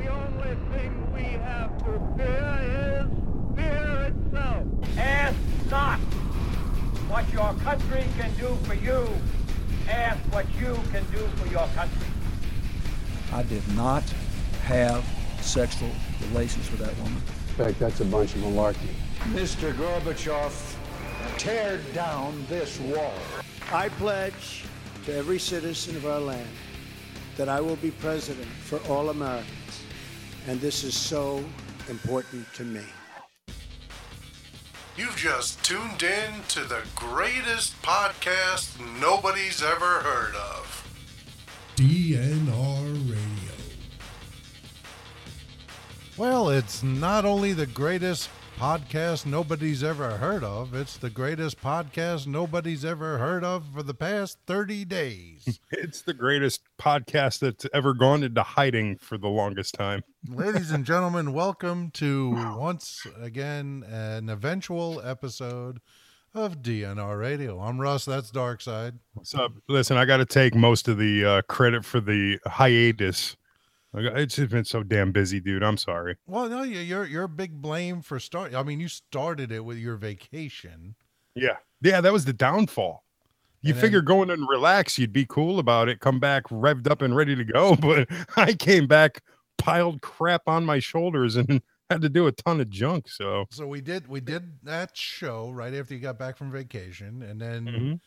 And the only thing we have to fear is fear itself. Ask not what your country can do for you. Ask what you can do for your country. I did not have sexual relations with that woman. In fact, that's a bunch of malarkey. Mr. Gorbachev, tear down this wall. I pledge to every citizen of our land that I will be president for all Americans. And this is so important to me. You've just tuned in to the greatest podcast nobody's ever heard of. DNR Radio. Well, it's not only the greatest podcast nobody's ever heard of, it's the greatest podcast nobody's ever heard of for the past 30 days. It's the greatest podcast that's ever gone into hiding for the longest time. Ladies and gentlemen, welcome to once again an eventual episode of DNR Radio. I'm Russ, that's Dark Side. What's up? Listen, I got to take most of the uh, credit for the hiatus. Got- It's just been so damn busy, dude. I'm sorry. Well, no, you- you're you're a big blame for start. I mean, you started it with your vacation. Yeah. Yeah, that was the downfall. You And then- figure going and relax, you'd be cool about it, come back revved up and ready to go. But I came back, piled crap on my shoulders, and had to do a ton of junk. So, So we did we did that show right after you got back from vacation, and then Mhm.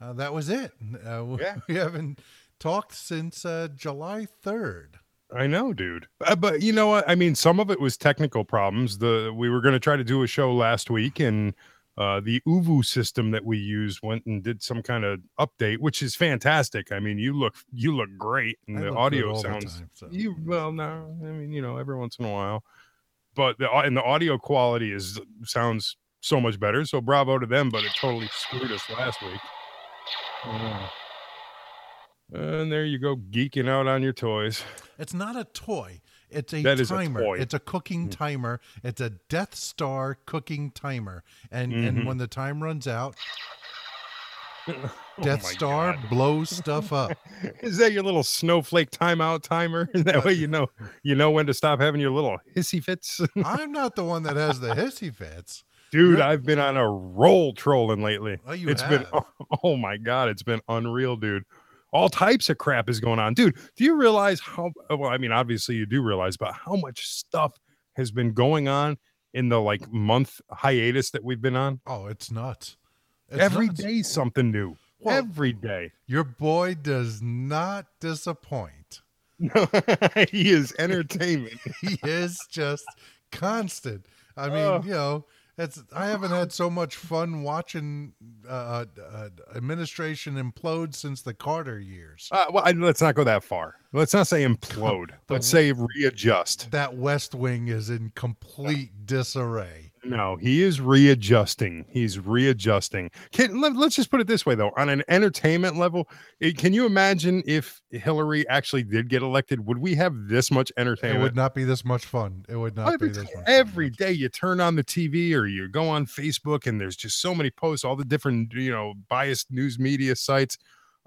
uh, that was it. Uh, we- Yeah. we haven't talked since uh, July third. I know, dude. Uh, but you know what? I mean, some of it was technical problems. The we were going to try to do a show last week, and uh, the ooVoo system that we use went and did some kind of update, which is fantastic. I mean, you look you look great, and I the audio all the sounds. time, so. You well, no, I mean, you know, every once in a while, but the and the audio quality is sounds so much better. So bravo to them, but it totally screwed us last week. Yeah. And there you go, geeking out on your toys. It's not a toy. It's a That a timer. Mm. It's a cooking timer. It's a Death Star cooking timer. And and Mhm. when the time runs out, Oh Death my Star God. blows stuff up. Is that your little snowflake timeout timer? That way you know you know when to stop having your little hissy fits. I'm not the one that has the hissy fits. Dude, You're- I've been on a roll trolling lately. Oh, you It's been have. oh my god, it's been unreal, dude. All types of crap is going on. Dude, do you realize how uh, well, I mean, obviously you do realize, but how much stuff has been going on in the like month hiatus that we've been on? Oh, it's nuts. It's Every nuts. day something new. Well- Every day. Your boy does not disappoint. he is entertainment. He is just constant. I mean, Oh. you know, it's I haven't had so much fun watching uh, uh, administration implode since the Carter years. Uh, well, I, let's not go that far. Let's not say implode. The- Let's say readjust. That West Wing is in complete disarray. No, he is readjusting. He's readjusting. Can, let, us just put it this way, though. On an entertainment level, it, can you imagine if Hillary actually did get elected? Would we have this much entertainment? It would not be this much fun. It would not every, be this much. fun. every day you turn on the TV or you go on Facebook and there's just so many posts, all the different, you know, biased news media sites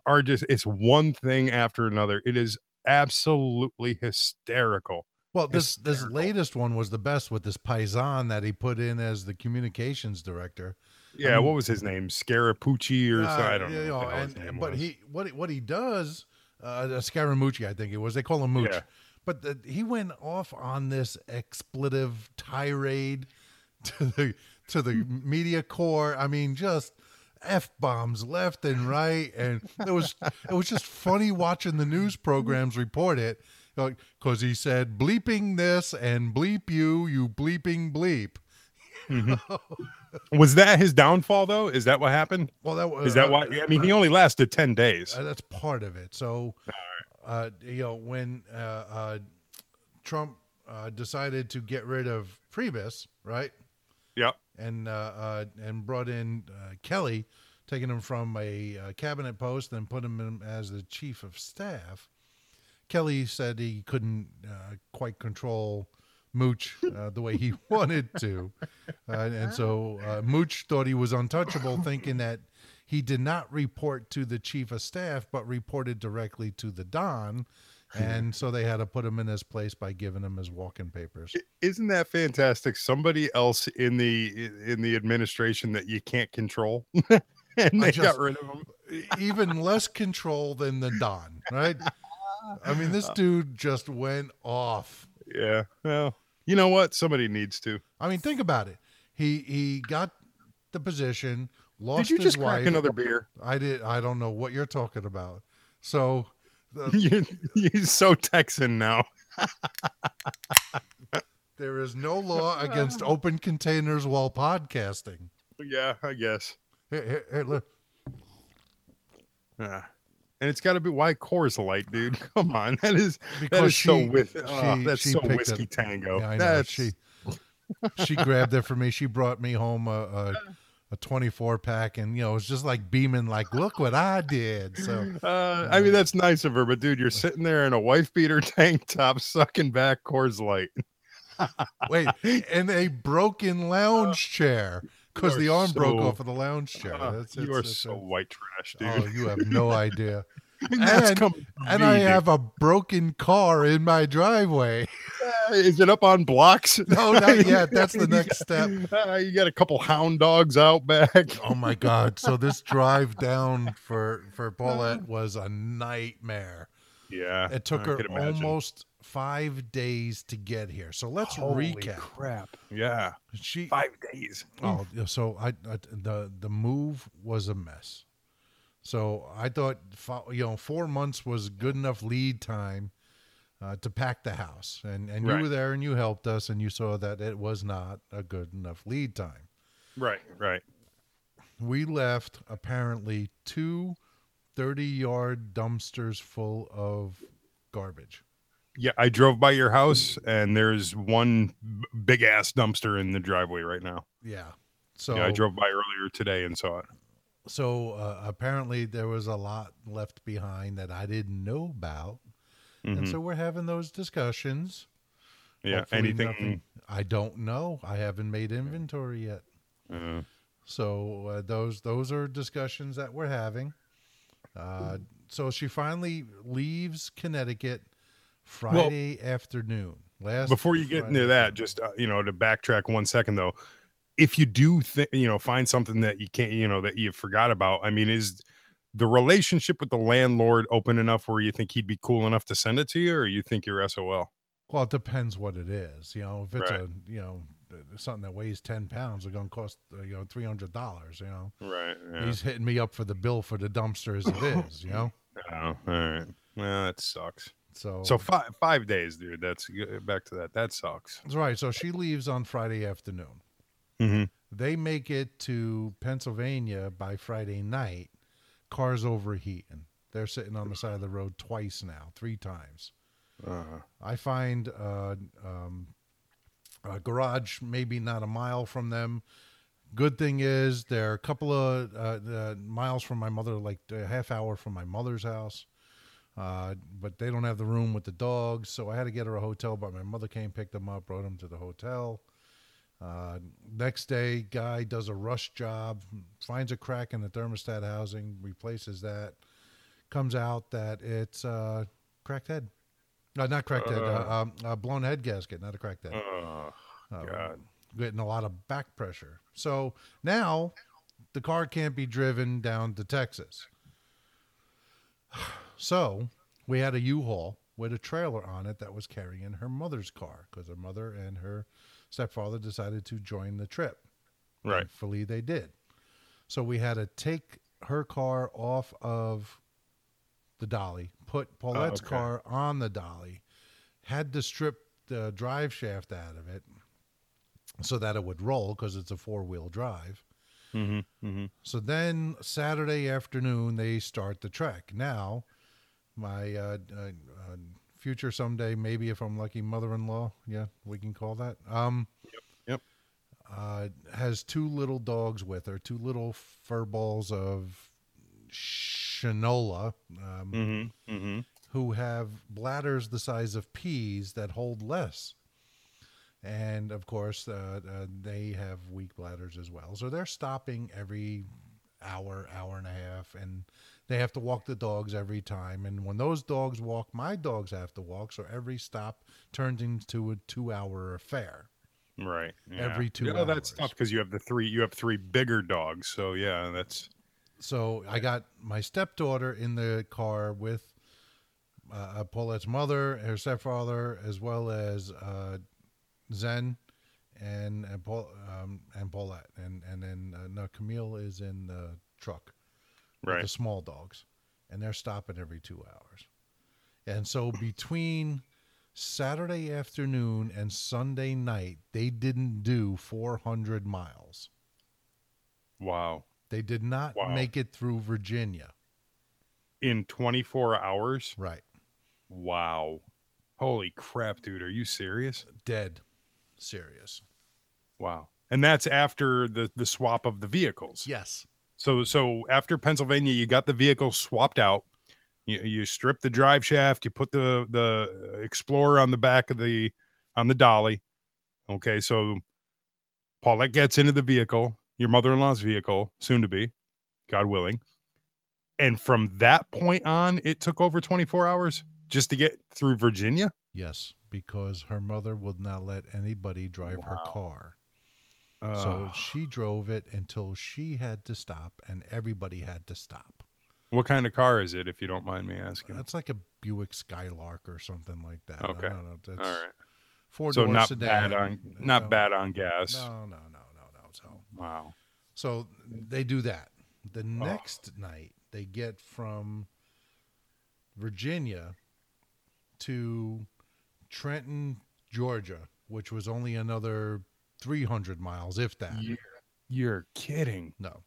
are just, it's one thing after another. It is absolutely hysterical. Well, this this latest one was the best with this paisan that he put in as the communications director. Yeah, mean- what was his name? Scarapucci or Uh, I don't know. what the hell his and- but was. he what he- what he does, uh, Scaramucci, I think it was. They call him Mooch. Yeah. But the, he went off on this expletive tirade to the to the media corps. I mean, just f bombs left and right, and it was it was just funny watching the news programs report it. Because he said bleeping this and bleep you, you bleeping bleep. Was that his downfall though? Is that what happened? Well, that was Is that why? I mean, he only lasted 10 days. Uh, that's part of it. So, uh, you know, when uh, uh, Trump uh, decided to get rid of Priebus, right, Yep. and uh, uh, and brought in uh, Kelly, taking him from a uh, cabinet post and put him as the chief of staff. Kelly said he couldn't uh, quite control Mooch uh, the way he wanted to, uh, and so uh, Mooch thought he was untouchable, thinking that he did not report to the chief of staff, but reported directly to the Don. And so they had to put him in his place by giving him his walking papers. Isn't that fantastic? Somebody else in the in the administration that you can't control, and they just- got rid of him. Even less control than the Don, right? I mean, this uh, dude just went off. Yeah. Well, you know what? Somebody needs to. I mean, think about it. He he got the position, lost Did you his just wife. crack another beer? I did. I don't know what you're talking about. So You- You're so Texan now. there is no law against open containers while podcasting. Yeah, I guess. Here, here, here, look. Yeah. And it's got to be why Coors Light, dude. Come on, that is that Because is so she- whis- she- oh, that's so whiskey tango. Yeah, that's She she grabbed it for me. She brought me home a, a a 24 pack, and you know, it's just like beaming, like, look what I did. So Uh, I mean, that's nice of her, but dude, you're sitting there in a wife beater tank top, sucking back Coors Light. wait, in a broken lounge chair because the arm broke off of the lounge chair. Uh, That's- you are it's so white trash, Oh, dude. you have no idea. That's and and me, I dude. have a broken car in my driveway. Uh, Is it up on blocks? No, not yet. That's the next step. Uh, you got a couple hound dogs out back. Oh my god! So this drive down for for Paulette was a nightmare. Yeah, It took I her almost five days to get here. So let's Holy recap. crap! Yeah, She five days. Oh, yeah, so I, I the the move was a mess. So I thought you know four months was good enough lead time uh, to pack the house, and and you Right. were there and you helped us, and you saw that it was not a good enough lead time. Right, right. We left apparently two 30 yard dumpsters full of garbage. Yeah, I drove by your house, and there's one big ass dumpster in the driveway right now. Yeah. So yeah, I drove by earlier today and saw it. so uh, apparently there was a lot left behind that I didn't know about. And Mhm. so we're having those discussions. Yeah, Hopefully anything? nothing- I don't know. I haven't made inventory yet. Uh, So uh, those those are discussions that we're having. Uh, so she finally leaves Connecticut Friday afternoon. Last before you get into that, just uh, you know, to backtrack one second though, if you do, th- you know, find something that you can't, you know, that you forgot about. I mean, is the relationship with the landlord open enough where you think he'd be cool enough to send it to you, or you think you're SOL? Well, it depends what it is. You know, if it's Right. a you know something that weighs ten pounds, it's going to cost uh, you know three hundred dollars. You know, Right. Yeah. he's hitting me up for the bill for the dumpster as it is. You know, Oh, all right. Well, that sucks. So So five five days, dude. That's back to that. That sucks. that's right. So she leaves on Friday afternoon. Mm-hmm. They make it to Pennsylvania by Friday night. Cars overheating. They're sitting on the side of the road twice now, three times. Uh, I find uh, um, a garage maybe not a mile from them. Good thing is they're a couple of uh, uh, miles from my mother, like a half hour from my mother's house. Uh, but they don't have the room with the dogs, so I had to get her a hotel. But my mother came, picked them up, brought them to the hotel. Uh, next day, guy does a rush job, finds a crack in the thermostat housing, replaces that. Comes out that it's uh, cracked head. No, not cracked head. Uh, um, uh, blown head gasket, not a cracked head. oh, Uh, God. Getting a lot of back pressure. So now the car can't be driven down to Texas. So we had a U-Haul with a trailer on it that was carrying her mother's car because her mother and her stepfather decided to join the trip. Right. Thankfully, they did. So we had to take her car off of the dolly, put Paulette's okay. car on the dolly, had to strip the drive shaft out of it so that it would roll because it's a four wheel drive. Mm-hmm. Mm-hmm. So then Saturday afternoon they start the trek. Now, my uh, uh, uh, future someday, maybe if I'm lucky, mother-in-law, yeah, we can call that. Um, Yep. Uh, has two little dogs with her, two little fur balls of Shinola, um, Mm-hmm. Mm-hmm. who have bladders the size of peas that hold less. And of course, uh, uh, they have weak bladders as well. So they're stopping every hour, hour and a half, and they have to walk the dogs every time. And when those dogs walk, my dogs have to walk. So every stop turns into a two-hour affair. Right. Every two Yeah, that's tough because you have the three. You have three bigger dogs. So yeah, that's So I got my stepdaughter in the car with uh, Paulette's mother, her stepfather, as well as uh, Zen and and Paul um, and Paulette, and and then uh, no, Camille is in the truck with right. the small dogs, and they're stopping every two hours. And so between Saturday afternoon and Sunday night, they didn't do 400 miles. Wow. They did not Wow. make it through Virginia. In 24 hours. Right. Wow. Holy crap, dude! Are you serious? Dead. Serious. Wow. And that's after the the swap of the vehicles. Yes. So so after Pennsylvania, you got the vehicle swapped out. You you strip the drive shaft. You put the the Explorer on the back of the on the dolly. Okay, so Paulette gets into the vehicle, your mother-in-law's vehicle, soon to be, God willing. And from that point on, it took over 24 hours just to get through Virginia. Yes, because her mother would not let anybody drive her Wow. Car. so uh, she drove it until she had to stop and everybody had to stop. what kind of car is it, if you don't mind me asking? That's like a Buick Skylark or something like that. Okay. Don't. That's All right. Four So not sedan. bad on not No, bad on gas. No, no, no, no, no. So Wow. So they do that. The oh. next night, they get from Virginia to Trenton, Georgia, which was only another 300 miles, if that. You're, you're kidding. No.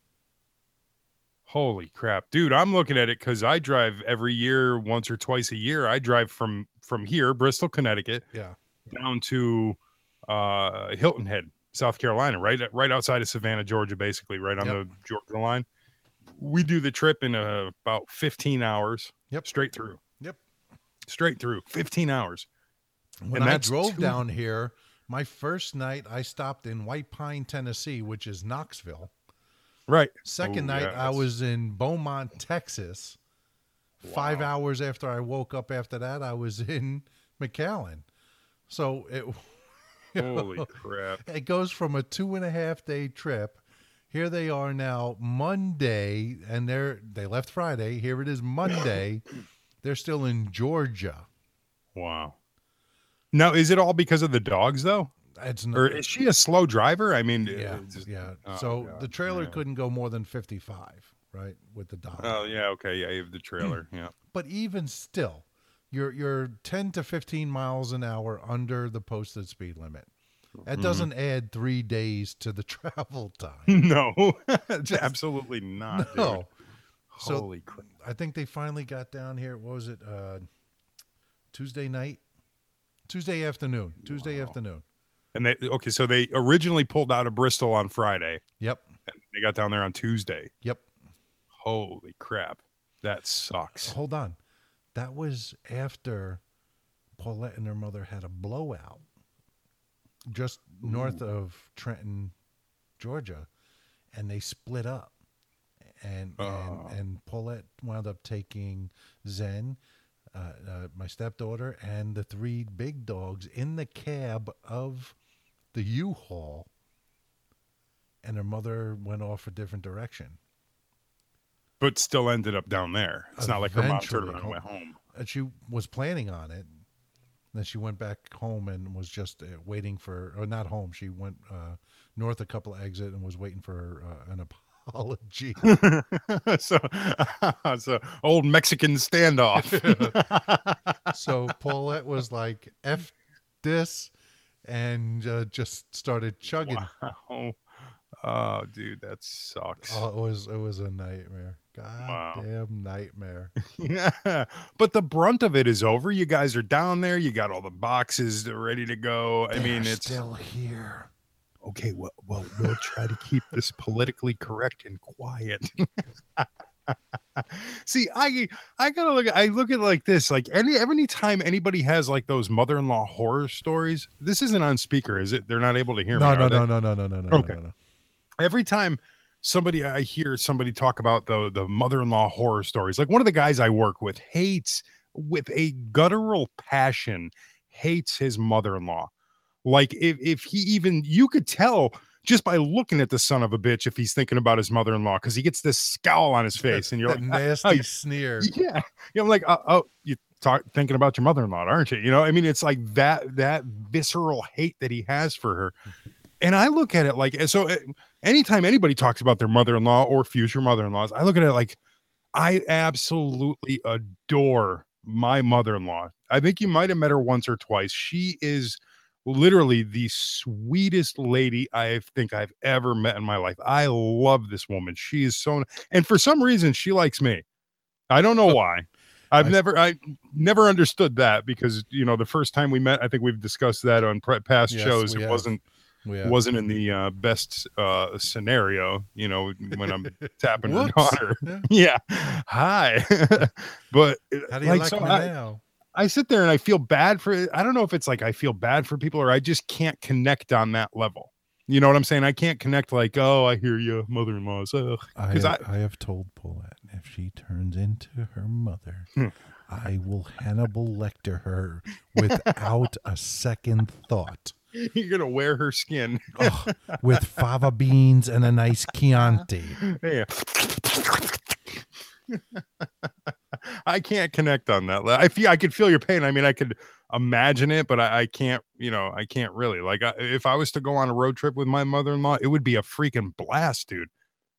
Holy crap, dude! I'm looking at it because I drive every year, once or twice a year. I drive from from here, Bristol, Connecticut, Yeah. down to uh, Hilton Head, South Carolina, right right outside of Savannah, Georgia, basically right on Yep. the Georgia line. We do the trip in uh, about 15 hours. Yep. straight through. Yep. straight through, 15 hours. When And I drove two- down here, my first night I stopped in White Pine, Tennessee, which is Knoxville. Right. Second Oh, night yeah, I was in Beaumont, Texas. Five hours after I woke up after that, I was in McAllen. So it Holy crap! it goes from a two and a half day trip. Here they are now Monday, and they're they left Friday. Here it is Monday. they're still in Georgia. Wow. Now, is it all because of the dogs, though? It's not, Or is she a slow driver? I mean, yeah, just- yeah. oh, so God, the trailer yeah. couldn't go more than fifty five, right, with the dog. Oh yeah, okay, yeah, you have the trailer. Yeah. but even still, you're you're ten to fifteen miles an hour under the posted speed limit. That Mm-hmm. doesn't add three days to the travel time. no, absolutely not. No. Dude. So- Holy crap! I think they finally got down here. What was it? Uh, Tuesday night, Tuesday afternoon, Tuesday Wow. afternoon. And they okay, so they originally pulled out of Bristol on Friday. Yep, And they got down there on Tuesday. yep. Holy crap, that sucks. Uh, hold on, that was after Paulette and her mother had a blowout just north of Trenton, Georgia, and they split up. And Oh. and and Paulette wound up taking Zen, uh, uh, my stepdaughter, and the three big dogs in the cab of the U-Haul, and her mother went off a different direction. But still ended up down there. It's not like her mom turned Eventually, around and went home. and she was planning on it. Then she went back home and was just uh, waiting for, or not home. She went uh, north a couple exit and was waiting for uh, an apology. so, so old Mexican standoff. so Paulette was like, "F this," and uh, just started chugging. wow. Oh, dude, that sucks. Oh, it was it was a nightmare. Wow. Goddamn nightmare. Yeah, but the brunt of it is over. You guys are down there. You got all the boxes ready to go. I mean, it's still here. Okay. Well, well, we'll try to keep this politically correct and quiet. See, I I gotta look. I look at it like this. Like any every time anybody has like those mother-in-law horror stories. This isn't on speaker, is it? They're not able to hear No, me. no, no, no, no, no, no, no, Okay. no, no. every time somebody I hear somebody talk about the the mother-in-law horror stories. Like one of the guys I work with hates with a guttural passion hates his mother-in-law. Like if if he even you could tell just by looking at the son of a bitch if he's thinking about his mother-in-law because he gets this scowl on his face and you're like nasty sneer. yeah. Yeah, I'm like, uh, oh, you talk thinking about your mother-in-law, aren't you? You know, I mean, it's like that that visceral hate that he has for her. And I look at it like so. uh, Anytime anybody talks about their mother-in-law or future mother-in-laws, I look at it like I absolutely adore my mother-in-law. I think you might have met her once or twice. She is literally the sweetest lady I think I've ever met in my life. I love this woman. She is so, and for some reason, she likes me. I don't know why. I've I- never, I never understood that because you know the first time we met, I think we've discussed that on pre- past Yes, shows. It have. wasn't wasn't in the uh, best uh, scenario. You know when I'm tapping her daughter. Yeah. Hi. but How do you like, so me I- now? I sit there and I feel bad for I don't know if it's like I feel bad for people or I just can't connect on that level. You know what I'm saying? I can't connect like, oh, I hear you, mother-in-law's. Ugh. I 'Cause have, I- I, have told Paulette if she turns into her mother, Hmm. I will Hannibal Lecter her without a second thought. You're gonna wear her skin. Oh, with fava beans and a nice Chianti. Yeah. I can't connect on that. I feel I could feel your pain. I mean, I could imagine it, but I, I can't. You know, I can't really. Like, I, if I was to go on a road trip with my mother-in-law, it would be a freaking blast, dude.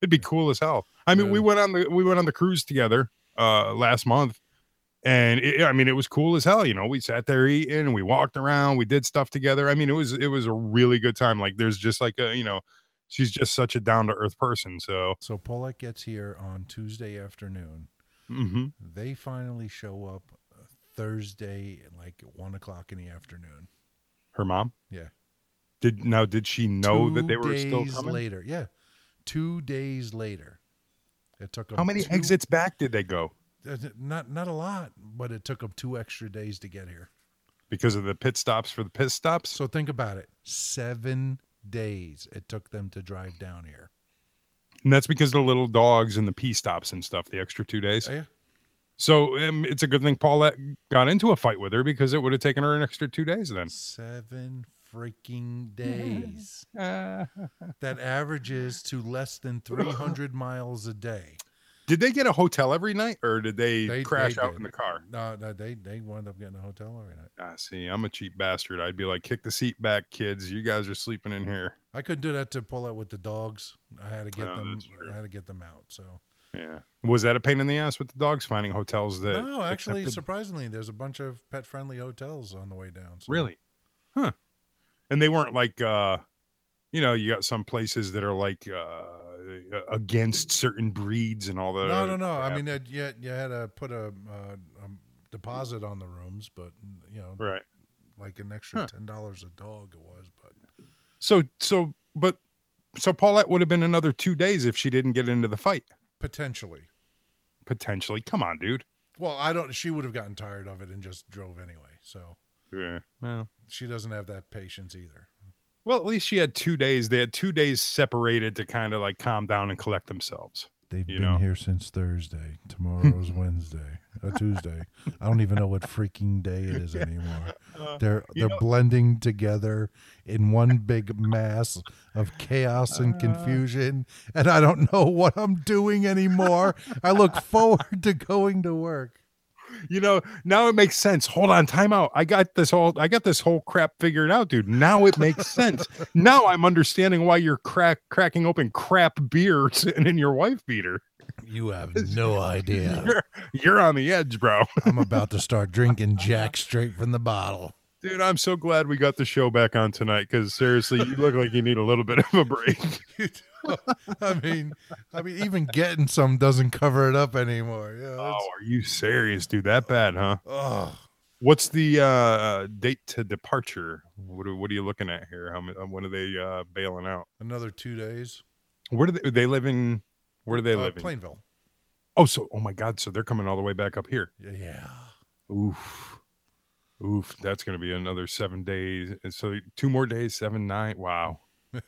It'd be cool as hell. I mean, we went on the we went on the cruise together uh last month, and it, I mean, it was cool as hell. You know, we sat there eating, and we walked around, we did stuff together. I mean, it was it was a really good time. Like, there's just like a you know, she's just such a down to earth person. So. So Paulette gets here on Tuesday afternoon. Hmm They finally show up Thursday at like one o'clock in the afternoon. Her mom? Yeah. Did now did she know that they were still days coming? later. Yeah, two days later. It took 'em How many two- exits back did they go? uh, Not not a lot, but it took them two extra days to get here. Because of the pit stops for the pit stops? So think about it: seven days it took them to drive down here. And that's because of the little dogs and the pee stops and stuff, the extra two days. Oh, yeah. So um, it's a good thing Paulette got into a fight with her because it would have taken her an extra two days then. Seven freaking days. that averages to less than 300 miles a day. Did they get a hotel every night or did they, They- crash they out did. in the car? No, no, they they wound up getting a hotel every night. I see, I'm a cheap bastard. I'd be like, kick the seat back, kids. You guys are sleeping in here. I couldn't do that to pull out with the dogs. I had to get Oh, them. I had to get them out. So Yeah. Was that a pain in the ass with the dogs finding hotels that no, actually, accepted- surprisingly, there's a bunch of pet friendly hotels on the way down. So. Really? Huh. And they weren't like uh you know, you got some places that are like uh against certain breeds and all that. No, other no, no. I mean, it, you, you had to put a, uh, um deposit on the rooms, but you know, right. like an extra Huh. ten dollars a dog it was. But So so but so Paulette would have been another 2 days if she didn't get into the fight potentially, potentially. Come on, dude. well, I don't. She would have gotten tired of it and just drove anyway. So Yeah. Well, she doesn't have that patience either. well, at least she had 2 days. They had 2 days separated to kind of like calm down and collect themselves. They've You been know. here since Thursday. Tomorrow's Wednesday, a Tuesday. I don't even know what freaking day it is anymore. They're they're know- blending together in one big mass of chaos and Uh. confusion, and I don't know what I'm doing anymore. I look forward to going to work. You know now it makes sense. Hold on time out. I got this whole i got this whole crap figured out dude. Now it makes sense. Now i'm understanding why you're crack cracking open crap beer sitting in your wife beater. You have no idea. you're, you're on the edge bro. I'm about to start drinking Jack straight from the bottle. dude i'm so glad we got the show back on tonight because seriously you look like you need a little bit of a break I mean, I mean, even getting some doesn't cover it up anymore. Yeah. oh are you serious dude that bad huh Oh, what's the uh date to departure what are, what are you looking at here how many when are they uh bailing out another two days. where do they, they live in where do they Uh, live in? Plainville. Oh, so oh my God, so they're coming all the way back up here. Yeah. Oof, oof, that's gonna be another seven days. And so two more days, seven, nine. Wow,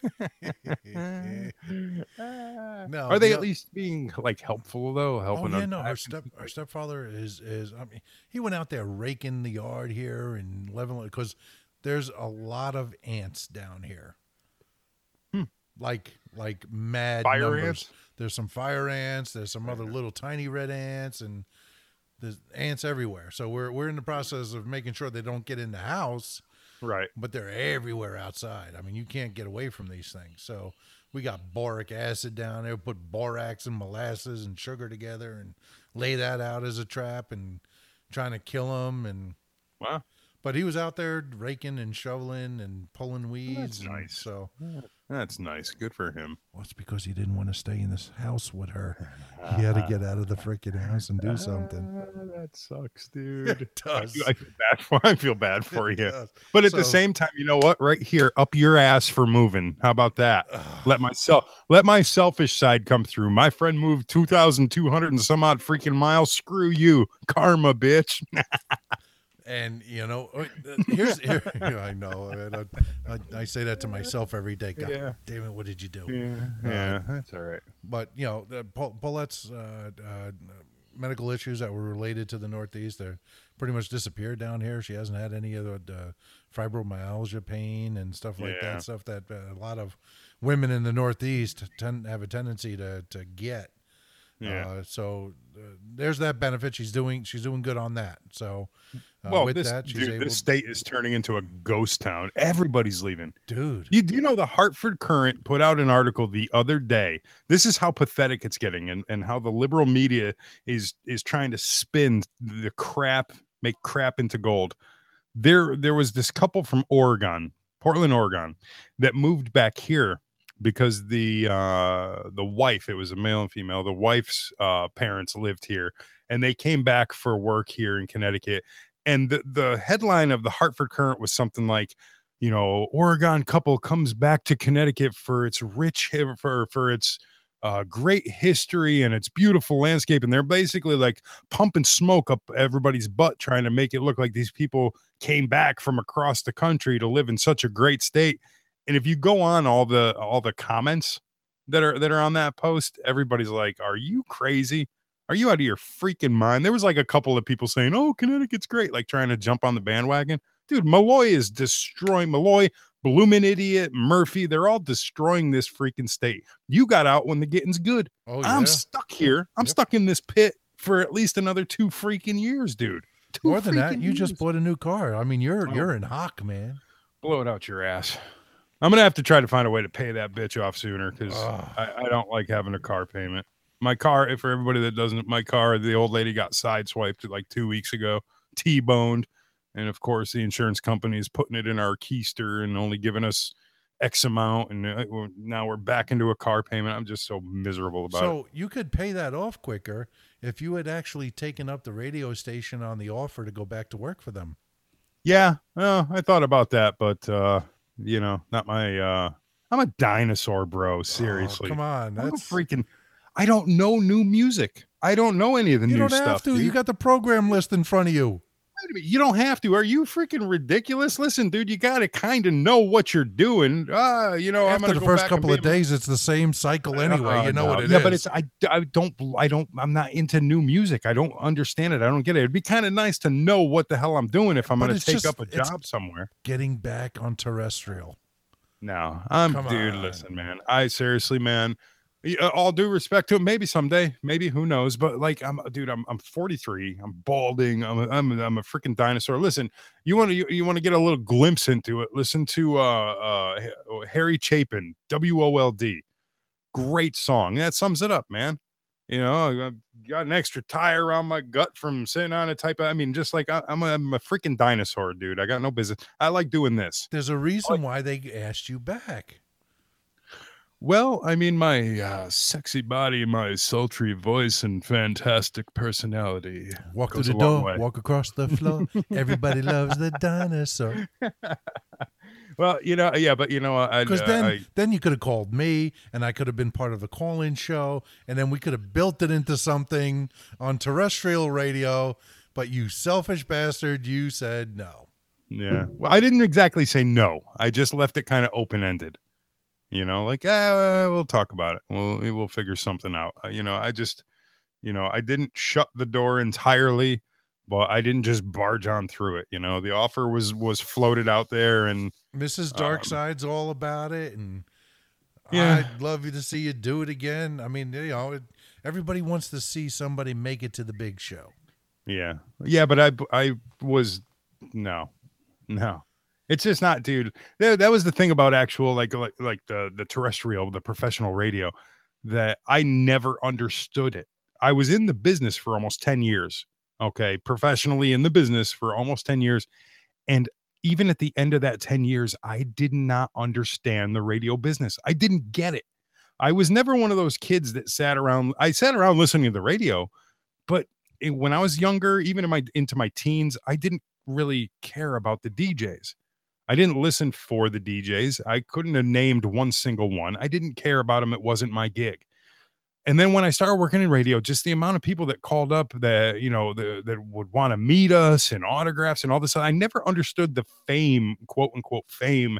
no, Are they no. at least being like helpful though? Oh Helping yeah, no. Our step our stepfather is is. I mean, he went out there raking the yard here and leveling because there's a lot of ants down here. Like like mad Hmm. Fire numbers. ants? There's some fire ants. There's some other little tiny red ants and there's ants everywhere. So we're we're in the process of making sure they don't get in the house right. but they're everywhere outside. I mean, you can't get away from these things. So we got boric acid down there, put borax and molasses and sugar together and lay that out as a trap and trying to kill them. And Wow. But he was out there raking and shoveling and pulling weeds. That's nice. So That's nice. Good for him. well, it's because he didn't want to stay in this house with her. He had to get out of the freaking house and do ah, something. that sucks, dude. It I does. I feel bad for I feel bad for you. But at the same time, you know what? Right here, up your ass for moving. How about that? let myself let my selfish side come through. My friend moved two thousand two hundred and some odd freaking miles. Screw you, karma, bitch. And you know, uh, here's here, I know, and I, I, I say that to myself every day. God Yeah. damn it, what did you do? Yeah, yeah, that's all right. But you know, the, Paul, Paulette's uh, uh, medical issues that were related to the Northeast, they're pretty much disappeared down here. She hasn't had any of the uh, fibromyalgia pain and stuff like Yeah. that. Stuff that uh, a lot of women in the Northeast tend have a tendency to to get. Yeah. Uh, so uh, there's that benefit. She's doing she's doing good on that. So uh, well, with this, that, she's dude, able. this state is turning into a ghost town. Everybody's leaving. dude, You do you know the Hartford Courant put out an article the other day. This is how pathetic it's getting, and, and how the liberal media is is trying to spin the crap, make crap into gold. There there was this couple from Oregon, Portland, Oregon, that moved back here because the uh the wife, it was a male and female, the wife's uh parents lived here and they came back for work here in Connecticut. And the, the headline of the Hartford Courant was something like you know, Oregon couple comes back to Connecticut for its rich for for its uh, great history and its beautiful landscape, and they're basically like pumping smoke up everybody's butt, trying to make it look like these people came back from across the country to live in such a great state. And if you go on all the all the comments that are that are on that post, everybody's like, "Are you crazy? Are you out of your freaking mind?" There was like a couple of people saying, "Oh, Connecticut's great," like trying to jump on the bandwagon dude, Malloy is destroying Malloy, Bloomin' Idiot, Murphy. They're all destroying this freaking state. You got out when the getting's good. oh I'm stuck here. I'm Yep. stuck in this pit for at least another two freaking years, dude. Two More than that, you just bought a new car. I mean, you're Oh. you're in hock, man. blow it out your ass. I'm gonna have to try to find a way to pay that bitch off sooner because Ugh. I, I don't like having a car payment. My car, for everybody that doesn't, my car, the old lady got sideswiped like two weeks ago, T-boned, and of course the insurance company is putting it in our keister and only giving us X amount, and uh, now we're back into a car payment. I'm just so miserable about it. So you could pay that off quicker if you had actually taken up the radio station on the offer to go back to work for them. Yeah, well, I thought about that, but uh, you know, not my. uh I'm a dinosaur, bro. Seriously, Oh, come on, I'm that's freaking. I don't know new music. I don't know any of the you new stuff. You don't have to. dude. You got the program list in front of you. Wait a minute, You don't have to. Are you freaking ridiculous? Listen, dude, you got to kind of know what you're doing. Ah, you know, I'm After the first couple of days, it's the same cycle anyway. Uh, you know no. what it is. yeah, but it's I, I don't I don't I'm not into new music. I don't understand it. I don't get it. It'd be kind of nice to know what the hell I'm doing if I'm going to take just- up a job somewhere. getting back on terrestrial. No, I'm Come dude. on. Listen, man. I seriously, man. Uh, All due respect to him, maybe someday, maybe who knows? But like, I'm, dude. I'm, I'm 43. I'm balding. I'm, a, I'm, a, I'm a freaking dinosaur. Listen, you want to, you, you want to get a little glimpse into it? Listen to uh, uh, Harry Chapin, W O L D. Great song. That sums it up, man. You know, I've got an extra tire around my gut from sitting on a type of. I mean, just like I, I'm, a, I'm a freaking dinosaur, dude. I got no business. I like doing this. There's a reason why they asked you back. Well, I mean, my uh, sexy body, my sultry voice, and fantastic personality. Walk through the door, way. walk across the floor. Everybody loves the dinosaur. Well, you know, yeah, but you know, I, Because I, then, I then you could have called me, and I could have been part of the call-in show, and then we could have built it into something on terrestrial radio. But you selfish bastard, you said no. yeah, well, I didn't exactly say no. I just left it kind of open ended. You know, like ah, we'll talk about it. We'll we'll figure something out. You know, I just, you know, I didn't shut the door entirely, but I didn't just barge on through it. You know, the offer was was floated out there, and Mrs. Um, Darkside's all about it, and Yeah. I'd love you to see you do it again. I mean, you know, it, everybody wants to see somebody make it to the big show. Yeah. Yeah, but I I was no. No. It's just not, dude. That, that was the thing about actual like like like the the terrestrial, the professional radio that I never understood it. I was in the business for almost 10 years. Okay, professionally in the business for almost 10 years and even at the end of that 10 years, I did not understand the radio business. I didn't get it. I was never one of those kids that sat around I sat around listening to the radio, but when I was younger, even in my into my teens, I didn't really care about the DJs. I didn't listen for the DJs. I couldn't have named one single one. I didn't care about them. It wasn't my gig. And then when I started working in radio, just the amount of people that called up that you know the, that would want to meet us and autographs and all this, I never understood the fame, quote unquote, fame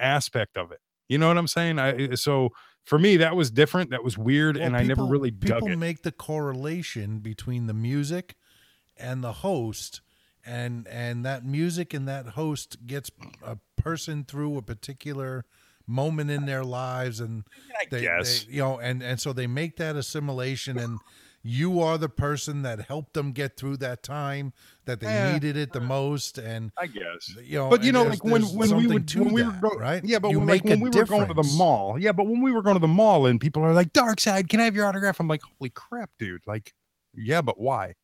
aspect of it. You know what I'm saying? I eh, so for me that was different. That was weird, Well, and I never really dug people make the correlation between the music and the host, and and that music and that host gets a person through a particular moment in their lives, and I they, guess. they- you know, and and so they make that assimilation and. You are the person that helped them get through that time that they Yeah. needed it the most, and I guess. you know, but you know, like when when we would when we that, were go, right? Yeah, but You when, like, when we were going to the mall, yeah, but when we were going to the mall and people are like, "Dark Side, can I have your autograph?" I'm like, "Holy crap, dude!" Like, yeah, but why?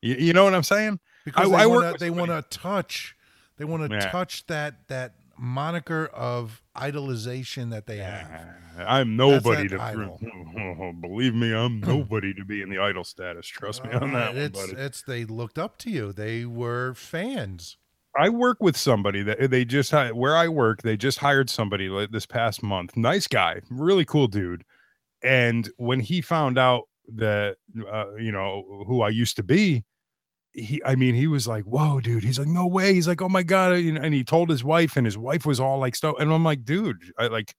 You, you know what I'm saying? Because I- they want to they want to touch they want to Yeah. touch that that moniker of idolization that they have I'm nobody to idol. believe me. I'm nobody to be in the idol status. Trust me on Uh, that one, it's buddy. it's they looked up to you they were fans I work with somebody that they just where I work. They just hired somebody like this past month. Nice guy, really cool dude. And when he found out that uh, you know who I used to be, he I mean he was like, "Whoa, dude!" He's like, "No way!" He's like, "Oh my god!" And he told his wife, and his wife was all like, "Stuff." And I'm like, "Dude, I like."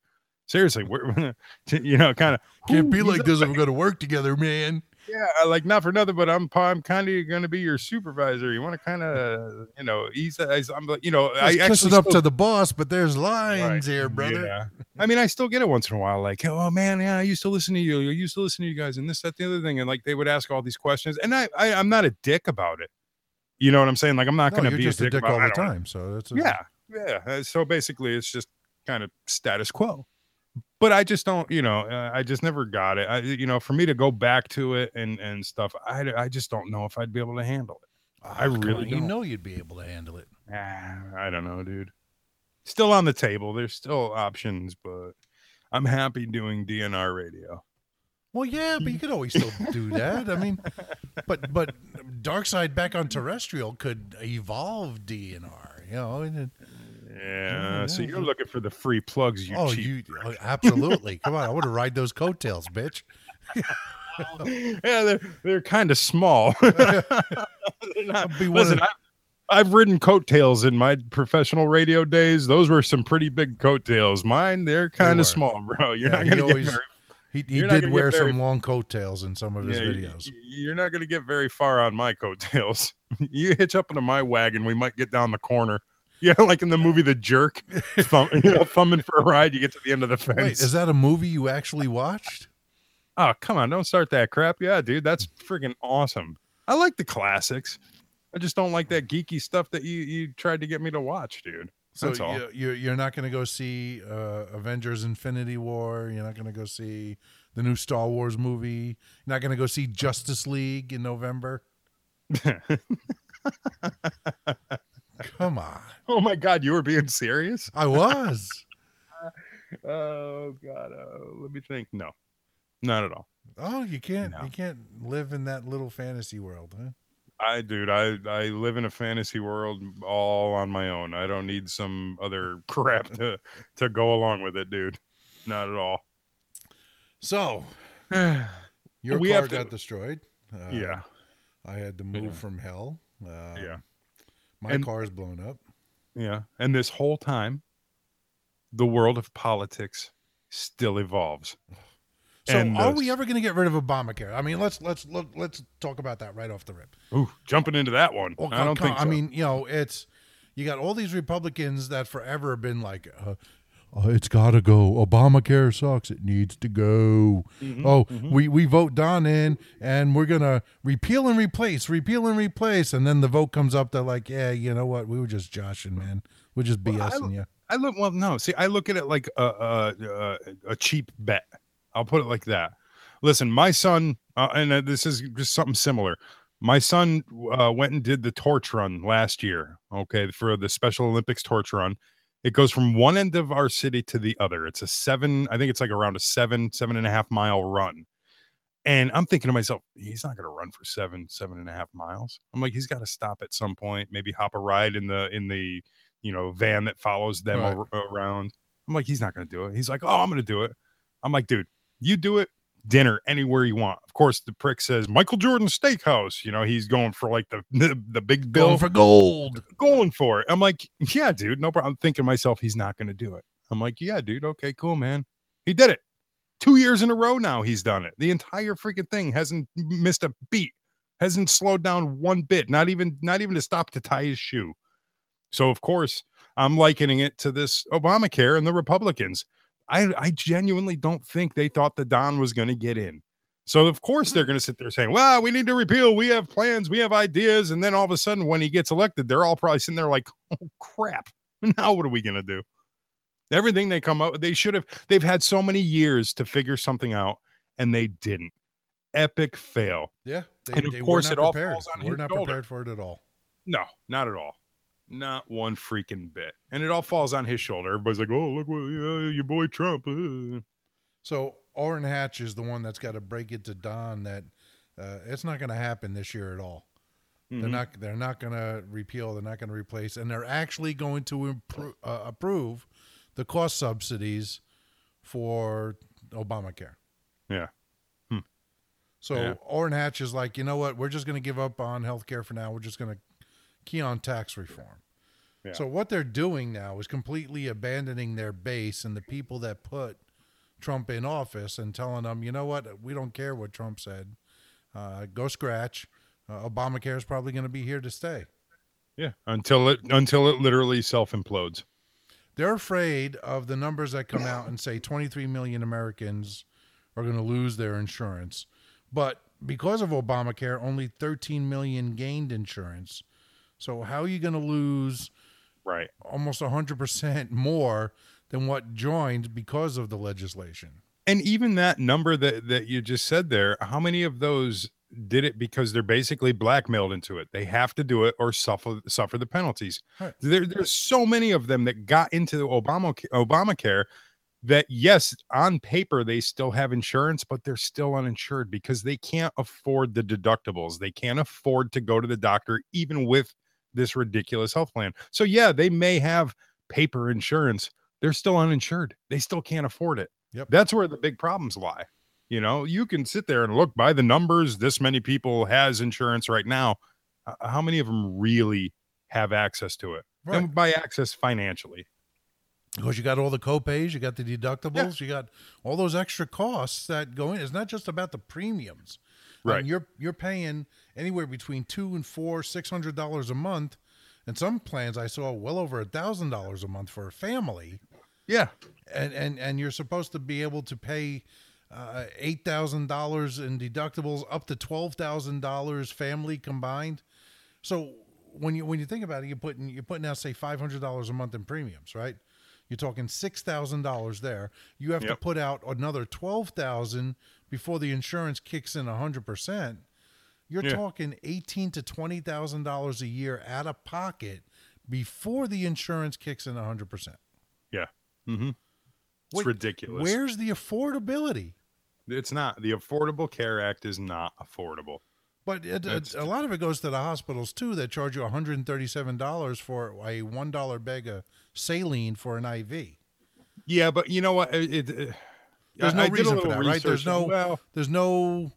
Seriously, we're you know kind of can't be like this if we're gonna work together man yeah, like not for nothing, but I'm I'm kind of going to be your supervisor. You want to kind of, you know, he's I'm like, you know, I Just actually it up still- to the boss but there's lines Right, here brother Yeah. I mean, I still get it once in a while, like, oh man, yeah, I used to listen to you. I used to listen to you guys, and this, that, the other thing, and like they would ask all these questions, and I, I I'm not a dick about it. You know what I'm saying? Like I'm not no, going to be just a dick about, all the time so that's a, Yeah, yeah. Uh, So basically, it's just kind of status quo. But I just don't, you know, uh, I just never got it. I, you know, for me to go back to it and and stuff, I, I just don't know if I'd be able to handle it. I Ah, really on, you know you'd be able to handle it Ah, I don't know, dude. Still on the table. There's still options, but I'm happy doing DNR radio. Well, yeah, but you could always still do that. I mean, but but Dark Side back on terrestrial could evolve DNR. You know, Yeah. Uh, so you're looking for the free plugs, you oh, cheap. you oh, absolutely. Come on, I want to ride those coattails, bitch. yeah, they're they're kind of small. They're not- listen, of- I've, I've ridden coattails in my professional radio days. Those were some pretty big coattails. Mine, they're kind of small, bro. You're Yeah, not gonna always- get very, He, he did wear very- some long coattails in some of his yeah, videos. You're not gonna get very far on my coattails. you hitch up into my wagon, we might get down the corner. Yeah, like in the movie The Jerk, thumb, you know, thumbing for a ride. You get to the end of the fence. Wait, is that a movie you actually watched? Oh, come on, don't start that crap. Yeah, dude, that's freaking awesome. I like the classics. I just don't like that geeky stuff that you you tried to get me to watch, dude. So That's all. you- you're you're not going to go see uh, Avengers: Infinity War. You're not going to go see the new Star Wars movie. You're not going to go see Justice League in November. Come on, Oh my god, you were being serious? I was. Oh god, uh, let me think. No, not at all. Oh, you can't No. you can't live in that little fantasy world, huh? I, dude, I I live in a fantasy world all on my own. I don't need some other crap to to go along with it, dude. Not at all. So your We car to- got destroyed. Uh, yeah, I had to move Yeah. from hell. Uh, yeah, my And- car's blown up. Yeah. And this whole time, the world of politics still evolves. So And, are we ever going to get rid of Obamacare? I mean, let's let's look let's talk about that right off the rip. Ooh, jumping into that one. Well, I don't think so. I mean, you know, it's you got all these Republicans that forever have been like, uh, oh, it's got to go. Obamacare sucks. It needs to go. Mm-hmm, oh, we we vote Don in, and we're gonna repeal and replace, repeal and replace, and then the vote comes up. They're like, yeah, you know what? We were just joshing, man. We're just BSing you. I look well. No, see, I look at it like a a, a, a cheap bet. I'll put it like that. Listen, my son, uh, and uh, this is just something similar. My son uh, went and did the torch run last year. Okay, for the Special Olympics torch run, it goes from one end of our city to the other. It's a seven. I think it's like around a seven, seven and a half mile run. And I'm thinking to myself, he's not going to run for seven, seven and a half miles. I'm like, he's got to stop at some point, maybe hop a ride in the in the you know van that follows them Right. ar- around. I'm like, he's not going to do it. He's like, oh, I'm going to do it. I'm like, dude, you do it. Dinner anywhere you want. Of course, the prick says Michael Jordan Steakhouse. You know, he's going for like the the, the big bill Going for gold. going for it. I'm like, yeah, dude, no problem. I'm thinking to myself, he's not going to do it. I'm like, yeah, dude, okay, cool, man. He did it. Two years in a row now, he's done it. The entire freaking thing hasn't missed a beat, hasn't slowed down one bit, not even not even to stop to tie his shoe. So of course, I'm likening it to this Obamacare and the Republicans. I I genuinely don't think they thought the Don was going to get in. So of course they're mm-hmm. going to sit there saying, "Well, we need to repeal. We have plans. We have ideas." And then all of a sudden, when he gets elected, they're all probably sitting there like, "Oh crap! Now what are we going to do?" Everything they come up, they should have. They've had so many years to figure something out, and they didn't. Epic fail. Yeah, they, And of course it all prepared. falls on We're not shoulder. prepared for it at all. No, not at all. Not one freaking bit. And it all falls on his shoulder. Everybody's like, "Oh, look what uh, your boy Trump." uh." So Orrin Hatch is the one that's got to break it to Don that uh, it's not going to happen this year at all. They're Mhm. not. They're not going to repeal. They're not going to replace, and they're actually going to improve, uh, approve the cost subsidies for Obamacare. Yeah. Hmm. So Yeah. Orrin Hatch is like, you know what? We're just going to give up on health care for now. We're just going to key on tax reform. Yeah. So what they're doing now is completely abandoning their base and the people that put Trump in office and telling them, you know what? We don't care what Trump said. Uh, go scratch. Uh, Obamacare is probably going to be here to stay. Yeah, until it until it literally self implodes. They're afraid of the numbers that come out and say 23 million Americans are going to lose their insurance. But because of Obamacare, only 13 million gained insurance. So how are you going to lose Right. almost 100% more than what joined because of the legislation? And even that number that that you just said there, how many of those did it because they're basically blackmailed into it? They have to do it or suffer suffer the penalties. Right. There, there's so many of them that got into the Obama Obamacare that yes, on paper they still have insurance, but they're still uninsured because they can't afford the deductibles. They can't afford to go to the doctor even with this ridiculous health plan. So yeah, they may have paper insurance. They're still uninsured. They still can't afford it. Yep. That's where the big problems lie. You know, you can sit there and look by the numbers. This many people has insurance right now. Uh, how many of them really have access to it? Right. And by access financially. Because you got all the copays, you got the deductibles, you got all those extra costs that go in. It's not just about the premiums. Right. you're you're paying anywhere between two and four, six hundred dollars a month. And some plans I saw well over a thousand dollars a month for a family. Yeah. And and and you're supposed to be able to pay uh, eight thousand dollars in deductibles up to twelve thousand dollars family combined. So when you when you think about it, you're putting you're putting out say five hundred dollars a month in premiums, right? You're talking six thousand dollars there. You have to put out another twelve thousand before the insurance kicks in hundred percent. You're Yeah. talking eighteen to twenty thousand dollars a year out of pocket before the insurance kicks in hundred percent. Yeah. Mm-hmm. It's Wait, ridiculous. Where's the affordability? It's not. The Affordable Care Act is not affordable. But it, it, a lot of it goes to the hospitals too that charge you $137 for a $1 bag of saline for an IV. Yeah, but you know what? It, it- There's no I reason for that, right? There's no well, there's no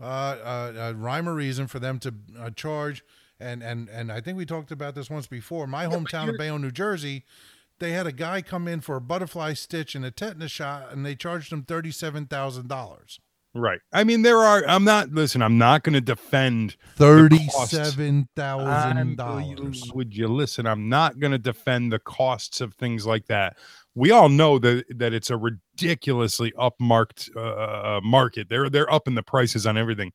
uh, uh, uh, rhyme or reason for them to uh, charge. And, and and I think we talked about this once before. My hometown of Bayonne, New Jersey, they had a guy come in for a butterfly stitch and a tetanus shot, and they charged him thirty-seven thousand dollars. Right. I mean, there are. I'm not. Listen, I'm not going to defend. thirty-seven thousand dollars. Would you listen? I'm not going to defend the costs of things like that. We all know that that it's a ridiculously upmarked uh, market. They're they're up in the prices on everything.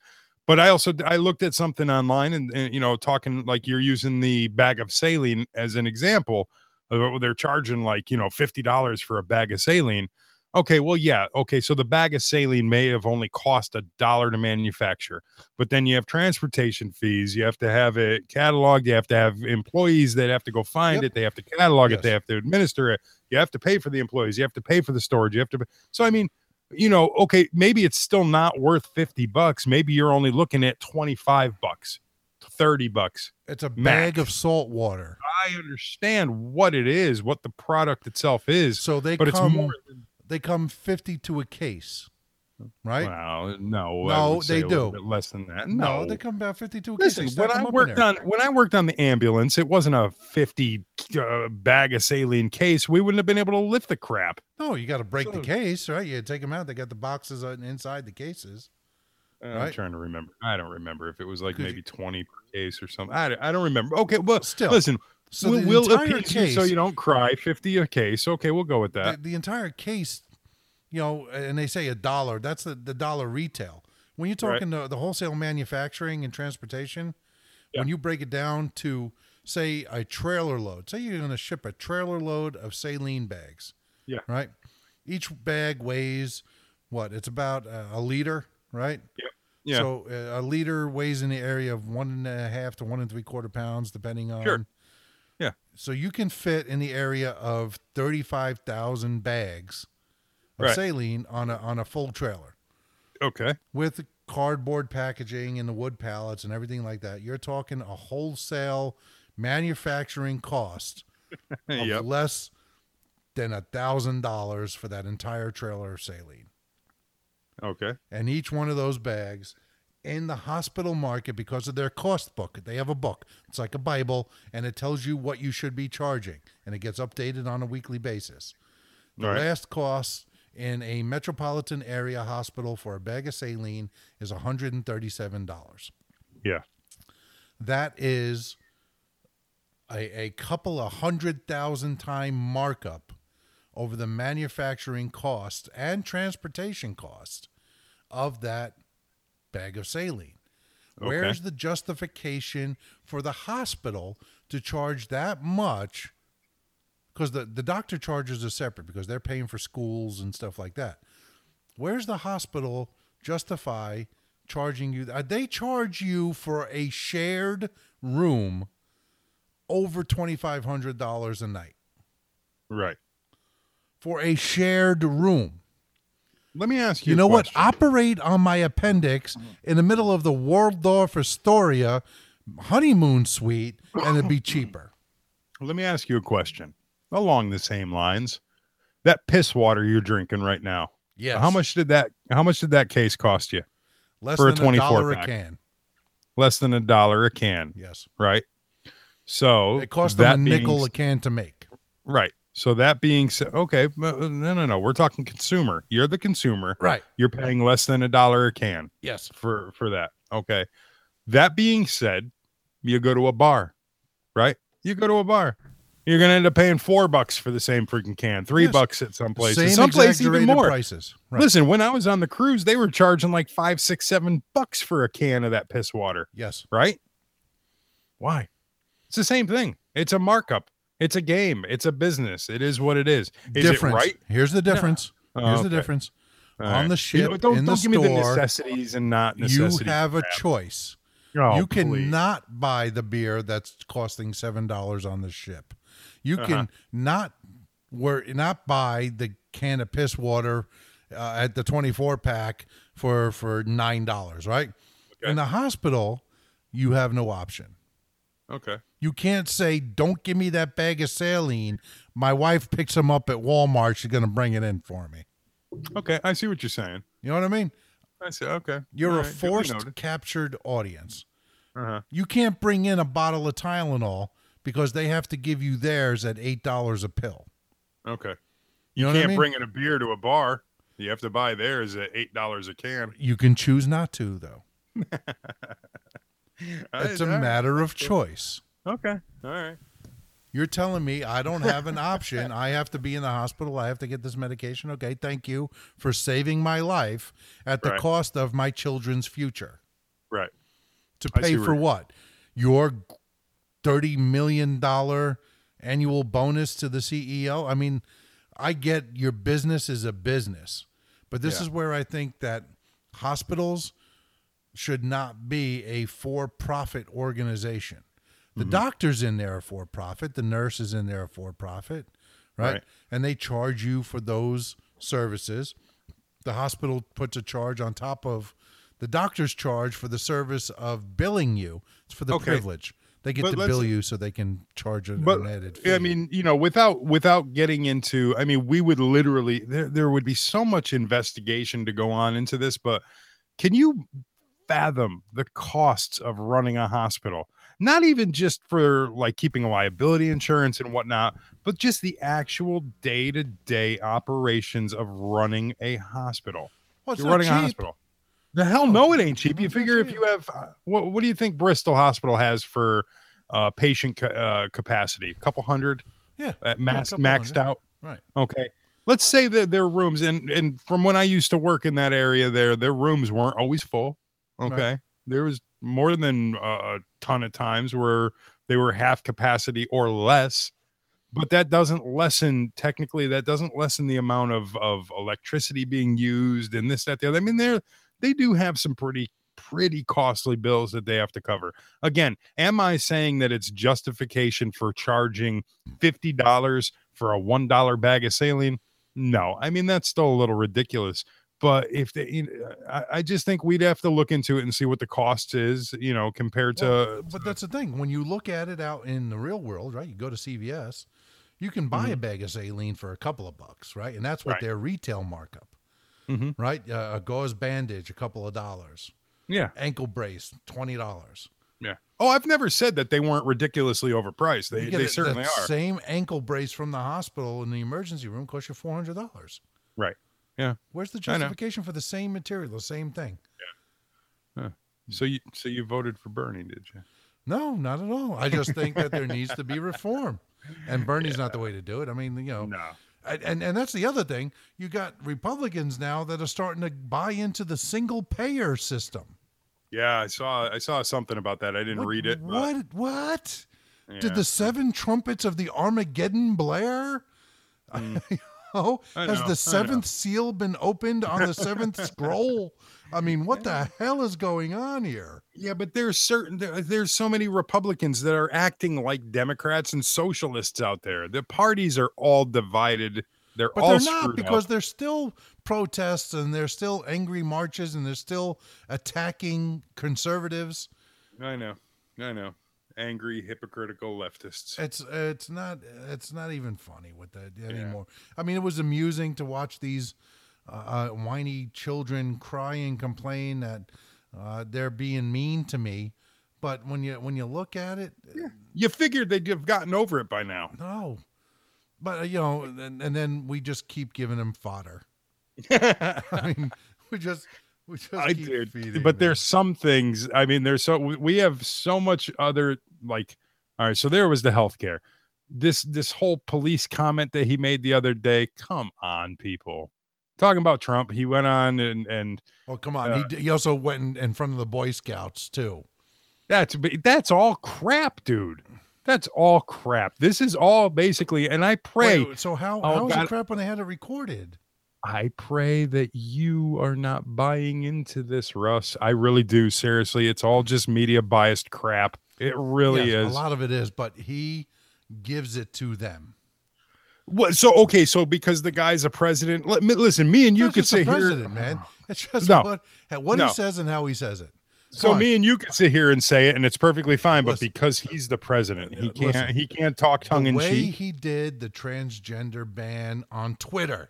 But I also I looked at something online and, and you know talking like you're using the bag of saline as an example. Uh, They're charging like you know fifty dollars for a bag of saline. Okay, well, yeah, okay. So the bag of saline may have only cost a dollar to manufacture, but then you have transportation fees. You have to have it cataloged. You have to have employees that have to go find Yep. it. They have to catalog it. They have to administer it. You have to pay for the employees. You have to pay for the storage. You have to. So I mean, you know, okay, maybe it's still not worth fifty bucks. Maybe you're only looking at twenty five bucks, thirty bucks. It's a bag Max. of salt water. I understand what it is, what the product itself is. So they but come. it's more. Than, They come fifty to a case, right? Well, no, No, they do. less than that. No, No, they come about fifty to a case. Listen, when I them up in worked on when I worked on the ambulance, it wasn't a fifty uh, bag of saline case. We wouldn't have been able to lift the crap. No, you got to break the case, right? You take them out. They got the boxes inside the cases. Uh, I'm Right. trying to remember. I don't remember if it was like maybe twenty per case or something. I, don't- I don't remember. Okay, well, Still, listen. So we'll, the we'll entire appease you so you don't cry. Fifty a case. Okay, we'll go with that. the entire case, you know, and they say a dollar. That's the, the dollar retail. When you're Right. talking the, the wholesale manufacturing and transportation, when you break it down to say a trailer load, say you're going to ship a trailer load of saline bags. Yeah. Right. Each bag weighs what? It's about uh, a liter, right? Yeah. Yeah. So uh, a liter weighs in the area of one and a half to one and three quarter pounds, depending on. Sure. So you can fit in the area of thirty-five thousand bags of Right. saline on a on a full trailer Okay. with cardboard packaging and the wood pallets and everything like that. You're talking a wholesale manufacturing cost of yep. less than a thousand dollars for that entire trailer of saline. Okay. and each one of those bags in the hospital market because of their cost book. They have a book. It's like a Bible and it tells you what you should be charging and it gets updated on a weekly basis. The right. last cost in a metropolitan area hospital for a bag of saline is $137. Yeah. That is a, a couple of hundred thousand time markup over the manufacturing cost and transportation cost of that bag of saline. Okay. Where's the justification for the hospital to charge that much? Because the, the doctor charges are separate because they're paying for schools and stuff like that. Where's the hospital justify charging you? uh, They charge you for a shared room over $2,500 a night Right. for a shared room. Let me ask you. You a know what? Operate on my appendix mm-hmm. in the middle of the Waldorf Astoria honeymoon suite, and it'd be cheaper. Let me ask you a question along the same lines. That piss water you're drinking right now. Yeah. How much did that? How much did that case cost you? Less for a than a 24 dollar a pack? can. Less than a dollar a can, Yes. right? So It cost them that a nickel being a can to make. Right. So that being said, okay, uh, no, no, no, we're talking consumer. You're the consumer. Right. You're paying less than a dollar a can Yes. for for that. Okay. That being said, you go to a bar, right? You go to a bar. You're gonna end up paying four bucks for the same freaking can, three Yes. bucks at some places, Same some place even more. prices. Right. Listen, when I was on the cruise, they were charging like five, six, seven bucks for a can of that piss water, Yes. right? Why? It's the same thing. It's a markup. It's a game. It's a business. It is what it is. Is difference. it right? Here's the difference. Oh, Here's the okay. difference. All On right. the You know, ship, don't in don't the give me the store, necessities and not You necessities. have a choice. Oh, you please. cannot buy the beer that's costing seven dollars on the ship. You Uh-huh. can not were not buy the can of piss water uh, at the twenty four pack for for nine dollars. Right in the hospital, you have no option. Okay. You can't say, "Don't give me that bag of saline." My wife picks them up at Walmart. She's going to bring it in for me. Okay. I see what you're saying. You know what I mean? I see. Okay. You're All a right, forced captured audience. Uh-huh. You can't bring in a bottle of Tylenol because they have to give you theirs at eight dollars a pill. Okay. You You, know what I can't mean? bring in a beer to a bar. You have to buy theirs at eight dollars a can. You can choose not to, though. It's a right. matter of choice. Okay. All right. You're telling me I don't have an option. I have to be in the hospital. I have to get this medication. Okay, thank you for saving my life at the Right. cost of my children's future. Right. To pay for what? Your $30 million annual bonus to the CEO? I mean, I get your business is a business, but this Yeah. is where I think that hospitals should not be a for profit organization. The Mm-hmm. doctors in there are for profit, the nurses in there are for profit, right? Right. And they charge you for those services. The hospital puts a charge on top of the doctor's charge for the service of billing you. It's for the Okay. privilege. They get But to bill you so they can charge a, But an added fee. I mean, you know, without without getting into, I mean, we would literally there there would be so much investigation to go on into this, but can you fathom the costs of running a hospital? Not even just for like keeping a liability insurance and whatnot, but just the actual day to day operations of running a hospital. well, You're running a hospital. The hell no, it ain't cheap. You figure if you have uh, what? What do you think Bristol Hospital has for uh, patient ca- uh, capacity? A couple hundred Yeah. at max, couple maxed hundred. out. Right. Okay. Let's say that their rooms and and from when I used to work in that area, there their rooms weren't always full. Right. Okay. There was more than uh, a ton of times where they were half capacity or less. But that doesn't lessen technically that doesn't lessen the amount of of electricity being used and this, that, the other. I mean, they're they do have some pretty pretty costly bills that they have to cover. Again, am I saying that it's justification for charging fifty dollars for a one dollar bag of saline? No, I mean that's still a little ridiculous. But if they, you know, I, I just think we'd have to look into it and see what the cost is, you know, compared to. Well, but that's the thing. When you look at it out in the real world, right? You go to CVS, you can buy a bag of saline for a couple of bucks, right? And that's what Mm-hmm. Right. their retail markup, Mhm. right? Uh, a gauze bandage, a couple of dollars. yeah, Ankle brace, twenty dollars. yeah. Oh, I've never said that they weren't ridiculously overpriced. They, they certainly are. Same ankle brace from the hospital in the emergency room costs you four hundred dollars. Right. Yeah. Where's the justification for the same material, the same thing? Yeah. So you so you voted for Bernie, did you? No, not at all. I just think that there needs to be reform, and Bernie's not the way to do it. I mean, you know, No. And, and that's the other thing. You got Republicans now that are starting to buy into the single payer system. Yeah, I saw I saw something about that. I didn't What- read it. but- What? What? Did the seven trumpets of the Armageddon blare? Mm. oh, I has know, the seventh seal been opened on the seventh scroll? I mean, what the hell is going on here? Yeah, but there's certain there, there's so many Republicans that are acting like Democrats and socialists out there. The parties are all divided. They're But all they're not because up. there's still protests and there's still angry marches and they're still attacking conservatives. I know, I know. Angry, hypocritical leftists. It's it's not it's not even funny with that anymore. I mean, it was amusing to watch these uh, uh, whiny children cry and complain that uh, they're being mean to me, but when you when you look at it, You figured they'd have gotten over it by now. no. But uh, you know, and, and then we just keep giving them fodder. I mean, we just I did, feeding but them. there's some things. I mean, there's so we- have so much other like. All right, so there was the healthcare. This this whole police comment that he made the other day. Come on, people. Talking about Trump, he went on and and Oh come on! uh, he, he also went in, in front of the Boy Scouts too. that's that's all crap, dude. That's all crap. This is all basically, and I pray. Wait, so how Oh, how is God. it crap when they had it recorded? I pray that you are not buying into this, Russ. I really do. Seriously, it's all just media biased crap. It really Yes, is. A lot of it is, but he gives it to them. What? So okay, so because the guy's a president, let me listen. Me and you could sit here. president, man. It's just No. what what No. he says and how he says it. So on. me and you could sit here and say it, and it's perfectly fine. But because he's the president, he can't. He can't talk tongue the in way cheek. he did the transgender ban on Twitter.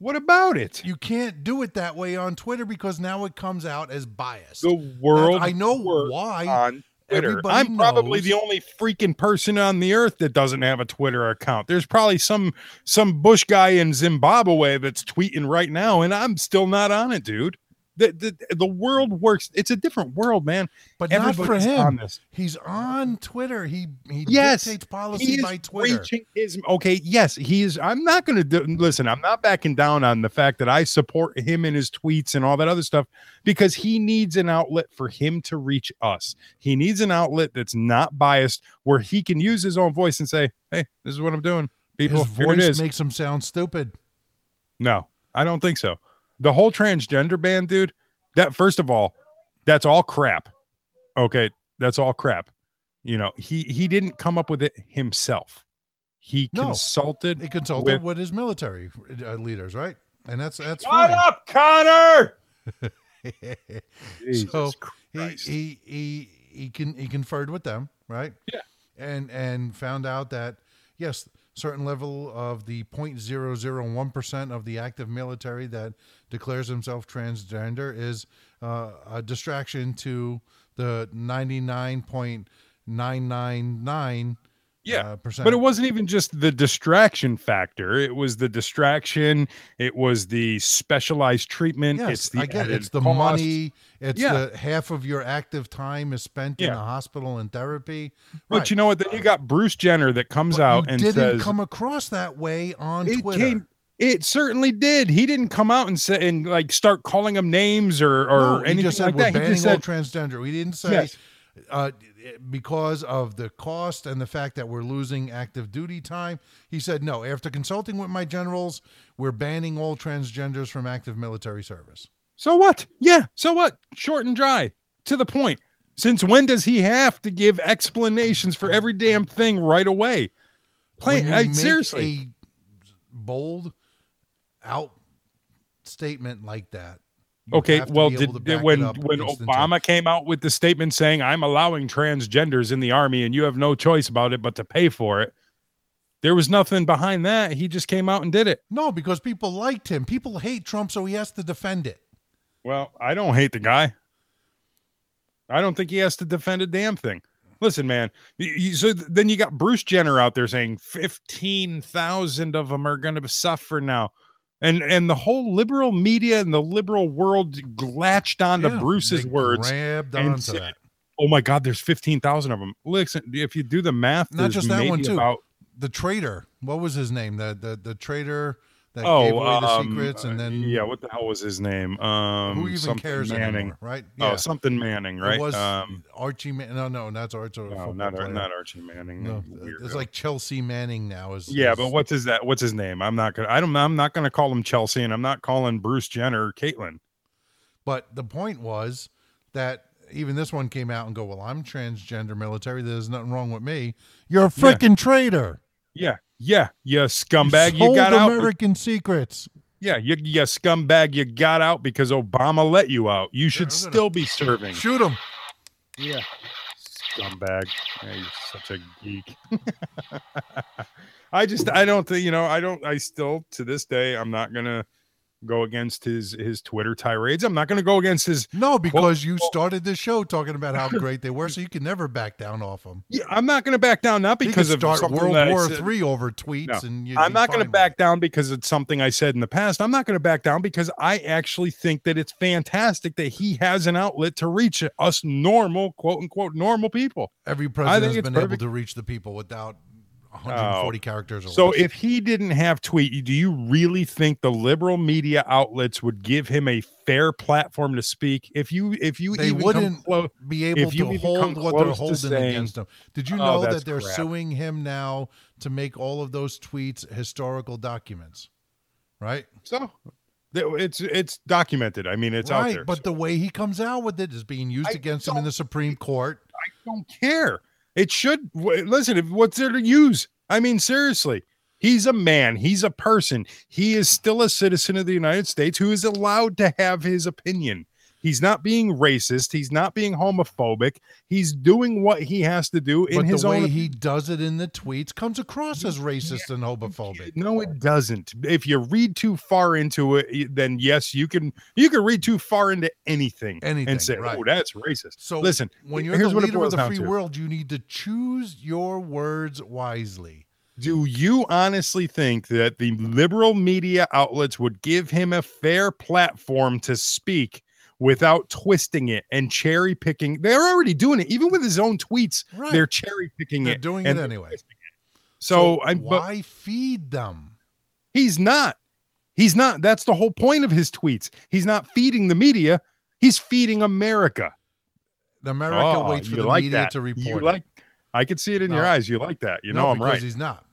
What about it? You can't do it that way on Twitter because now it comes out as biased. The world. I know why. on Twitter. everybody I'm probably the only freaking person on the earth that doesn't have a Twitter account. There's probably some some Bush guy in Zimbabwe that's tweeting right now, and I'm still not on it, dude. The, the, the world works. It's a different world, man. But not for him. on this. He's on Twitter. He he Yes, dictates policy by Twitter. reaching his okay. Yes, he is. I'm not going to do. Listen, I'm not backing down on the fact that I support him and his tweets and all that other stuff because he needs an outlet for him to reach us. He needs an outlet that's not biased, where he can use his own voice and say, "Hey, this is what I'm doing." People, His voice makes him sound stupid. No, I don't think so. The whole transgender ban, dude, that first of all, that's all crap. Okay, that's all crap. You know, he he didn't come up with it himself. He No, consulted. He consulted with- with, his military uh, leaders, right? And that's that's Shut fine. up, Connor. So he, Christ. he he he can he conferred with them, right? Yeah. And and found out that yes, certain level of the 0.001% of the active military that declares himself transgender is uh, a distraction to the 99.999 Yeah, uh, percent. But it wasn't even just the distraction factor. It was the distraction. It was the specialized treatment. Yes, it's the I get it. It's the cost. money. It's Yeah. the half of your active time is spent in a hospital and therapy. But Right. you know what? Then you got Bruce Jenner that comes But out you and didn't says come across that way on it Twitter. came. It certainly did. He didn't come out and say and like start calling them names or or no, he anything just said like we're that. He banning just all said, transgender. We didn't say Yes. uh, because of the cost and the fact that we're losing active duty time. He said no. After consulting with my generals, we're banning all transgenders from active military service. "So what? Yeah, so what? Short and dry, to the point." Since when does he have to give explanations for every damn thing right away? Plain, I, seriously. bold out statement like that. you Okay, well, did, did- when when. Obama came out with the statement saying I'm allowing transgenders in the army and you have no choice about it but to pay for it, there was nothing behind that. He just came out and did it. No, because people liked him. People hate Trump, so he has to defend it. Well, I don't hate the guy. I don't think he has to defend a damn thing. Listen, man. you- so th- then you got Bruce Jenner out there saying fifteen thousand of them are going to suffer now, and and the whole liberal media and the liberal world latched onto Yeah, Bruce's words grabbed and onto said, that. "Oh my God, there's fifteen thousand of them." Listen, if you do the math, Not just that one too. About, the traitor. What was his name? The the the traitor that oh, gave away the um, secrets, and uh, then yeah, what the hell was his name? Um, who even cares Manning. anymore, right? Oh, something Manning, right? It was um, Archie. Man- no, no, that's Archie. no, not not Archie Manning. No, weirdo. it's like Chelsea Manning now. Is yeah, is- but what's his that? What's his name? I'm not gonna. I don't. I'm not gonna call him Chelsea, and I'm not calling Bruce Jenner Caitlyn. But the point was that even this one came out and go, "Well, I'm transgender military. There's nothing wrong with me. You're a freaking traitor. Yeah, yeah, you scumbag. You, sold got out. American secrets. Yeah, you, you scumbag. You got out because Obama let you out. You should I'm still be serving. Shoot him. Yeah. Scumbag. Yeah, you're such a geek. I just I don't think you know, I don't I still to this day I'm not gonna go against his his Twitter tirades. I'm not gonna go against his No, because you started this show talking about how great they were, so you can never back down off them. yeah, I'm not gonna back down not because of start World War Three over tweets, No, and you'd I'm not going to back down because it's something I said in the past. I'm not going to back down because I actually think that it's fantastic that he has an outlet to reach us normal, quote unquote, normal people. Every president has been able to reach the people without 140 Oh. characters. Or So less. if he didn't have tweet, do you really think the liberal media outlets would give him a fair platform to speak? If you if you they even wouldn't be able to hold what they're holding saying, against him. Did you "Oh, know that's that they're crap." suing him now to make all of those tweets historical documents? Right? so it's it's documented. I mean, it's out there. but so the way he comes out with it is being used I against him in the Supreme Court. I don't care. It should listen. What's there to use? I mean, seriously, he's a man. He's a person. He is still a citizen of the United States who is allowed to have his opinion. He's not being racist. He's not being homophobic. He's doing what he has to do in but his the way own. he does it in the tweets comes across as racist and homophobic. no, it doesn't. If you read too far into it, then yes, you can. You can read too far into anything, Anything, and say, right. "Oh, that's racist." So listen, when you're here's the leader of the free world, you need to choose your words wisely. Do you honestly think that the liberal media outlets would give him a fair platform to speak without twisting it and cherry picking? They're already doing it, even with his own tweets. Right. They're cherry picking They're it. doing it anyway. it. So, I, but why feed them? he's not. He's not. That's the whole point of his tweets. He's not feeding the media. He's feeding America. The America Oh, waits for the like media that. to report. it. like. I could see it in your eyes. You like that. You No, know I'm right. He's not.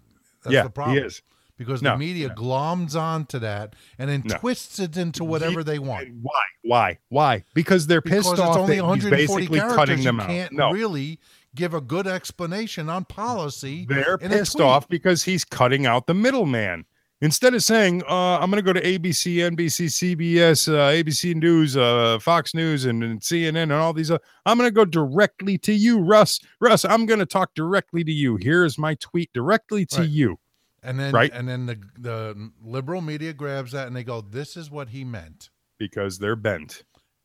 That's yeah, the problem. he is. Because No, the media no. gloms onto that and then No. twists it into whatever they want. Why? Why? Why? Because they're pissed Because off it's only that he's 140 basically characters. cutting you out. can't No, really give a good explanation on policy. they're pissed off because he's cutting out the middleman. Instead of saying, uh, "I'm going to go to ABC, NBC, CBS, uh, ABC News, uh, Fox News, and, and CNN, and all these," uh, I'm going to go directly to you, Russ. Russ, I'm going to talk directly to you. Here's my tweet directly to Right. you. And then Right. and then the the liberal media grabs that and they go, "This is what he meant." because they're bent.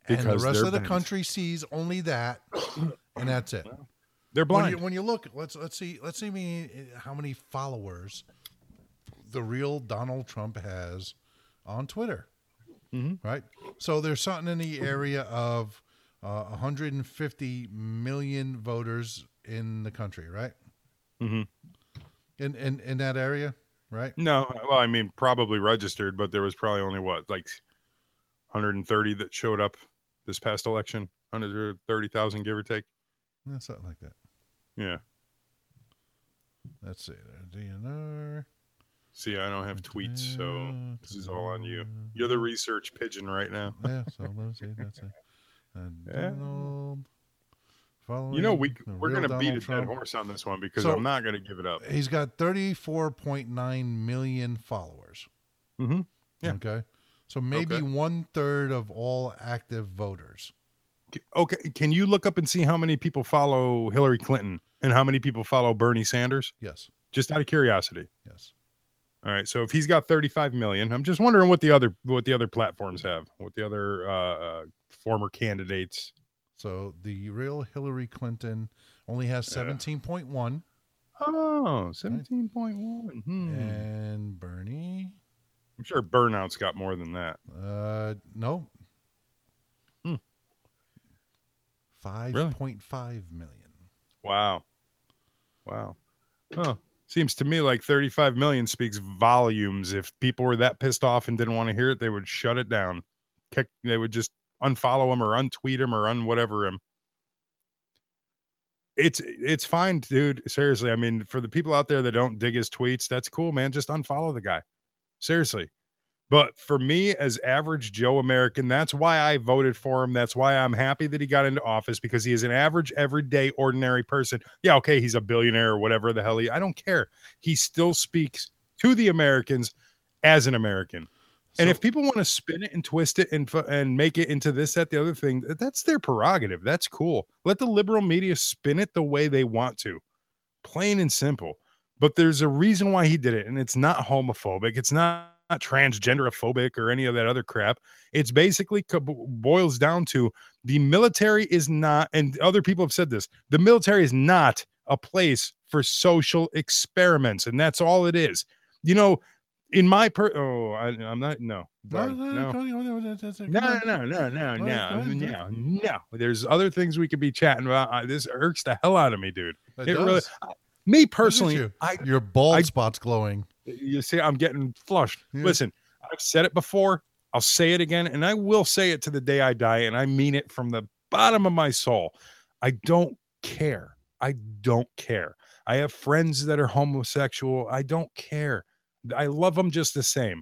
And the rest of the bent. country sees only that, and that's it. They're When blind. you, when you look, let's let's see let's see me how many followers the real Donald Trump has on Twitter. Mhm. Right. So there's something in the area of uh, 150 million voters in the country, right? Mhm. In in in that area, right? No, well, I mean, probably registered, but there was probably only what, like 130 that showed up this past election, 130,000, give or take. Yeah, something like that. Yeah. Let's see. there. DNR. See, I don't have tweets, so this is all on you. You're the research pigeon right now. Yeah. So let's see. That's it. And Yeah. Donald. You know, we we're gonna beat a Donald dead Trump. horse on this one because So- I'm not gonna give it up. He's got 34.9 million followers. Mhm. Yeah. Okay. So maybe Okay. one third of all active voters. Okay, can you look up and see how many people follow Hillary Clinton and how many people follow Bernie Sanders? Yes. Just out of curiosity. Yes. All right. So if he's got 35 million, I'm just wondering what the other what the other platforms have, what the other uh, uh former candidates. So the real Hillary Clinton only has 17.1 Oh, 17.1. Hmm. and Bernie I'm sure Burnout's got more than that. uh no. Hmm. 5.5 million. Wow. Wow. Huh. Seems to me like 35 million speaks volumes. If people were that pissed off and didn't want to hear it, they would shut it down. Kick, they would just unfollow him or untweet him or un whatever him. It's it's fine, dude. Seriously. I mean, for the people out there that don't dig his tweets, that's cool, man. Just unfollow the guy. Seriously. But for me, as average Joe American, that's why I voted for him. That's why I'm happy that he got into office because he is an average, everyday, ordinary person. Yeah, okay, he's a billionaire or whatever the hell he. I don't care. He still speaks to the Americans as an American. And if people want to spin it and twist it and and make it into this, that, the other thing, that's their prerogative. That's cool. Let the liberal media spin it the way they want to, plain and simple. But there's a reason why he did it, and it's not homophobic. It's not, not transgenderophobic or any of that other crap. It's basically co- boils down to the military is not, and other people have said this. The military is not a place for social experiments, and that's all it is. You know, in my per, oh, I, I'm not no, no. No, no, no, no, no, no, no, no, no. There's other things we could be chatting about. I, this irks the hell out of me, dude. It It really, does. me personally, you. I Your bald I- spot's glowing. you see, I'm getting flushed. Yeah. Listen, I've said it before. I'll say it again, and I will say it to the day I die, and I mean it from the bottom of my soul. I don't care. I don't care. I have friends that are homosexual. I don't care. I love them just the same.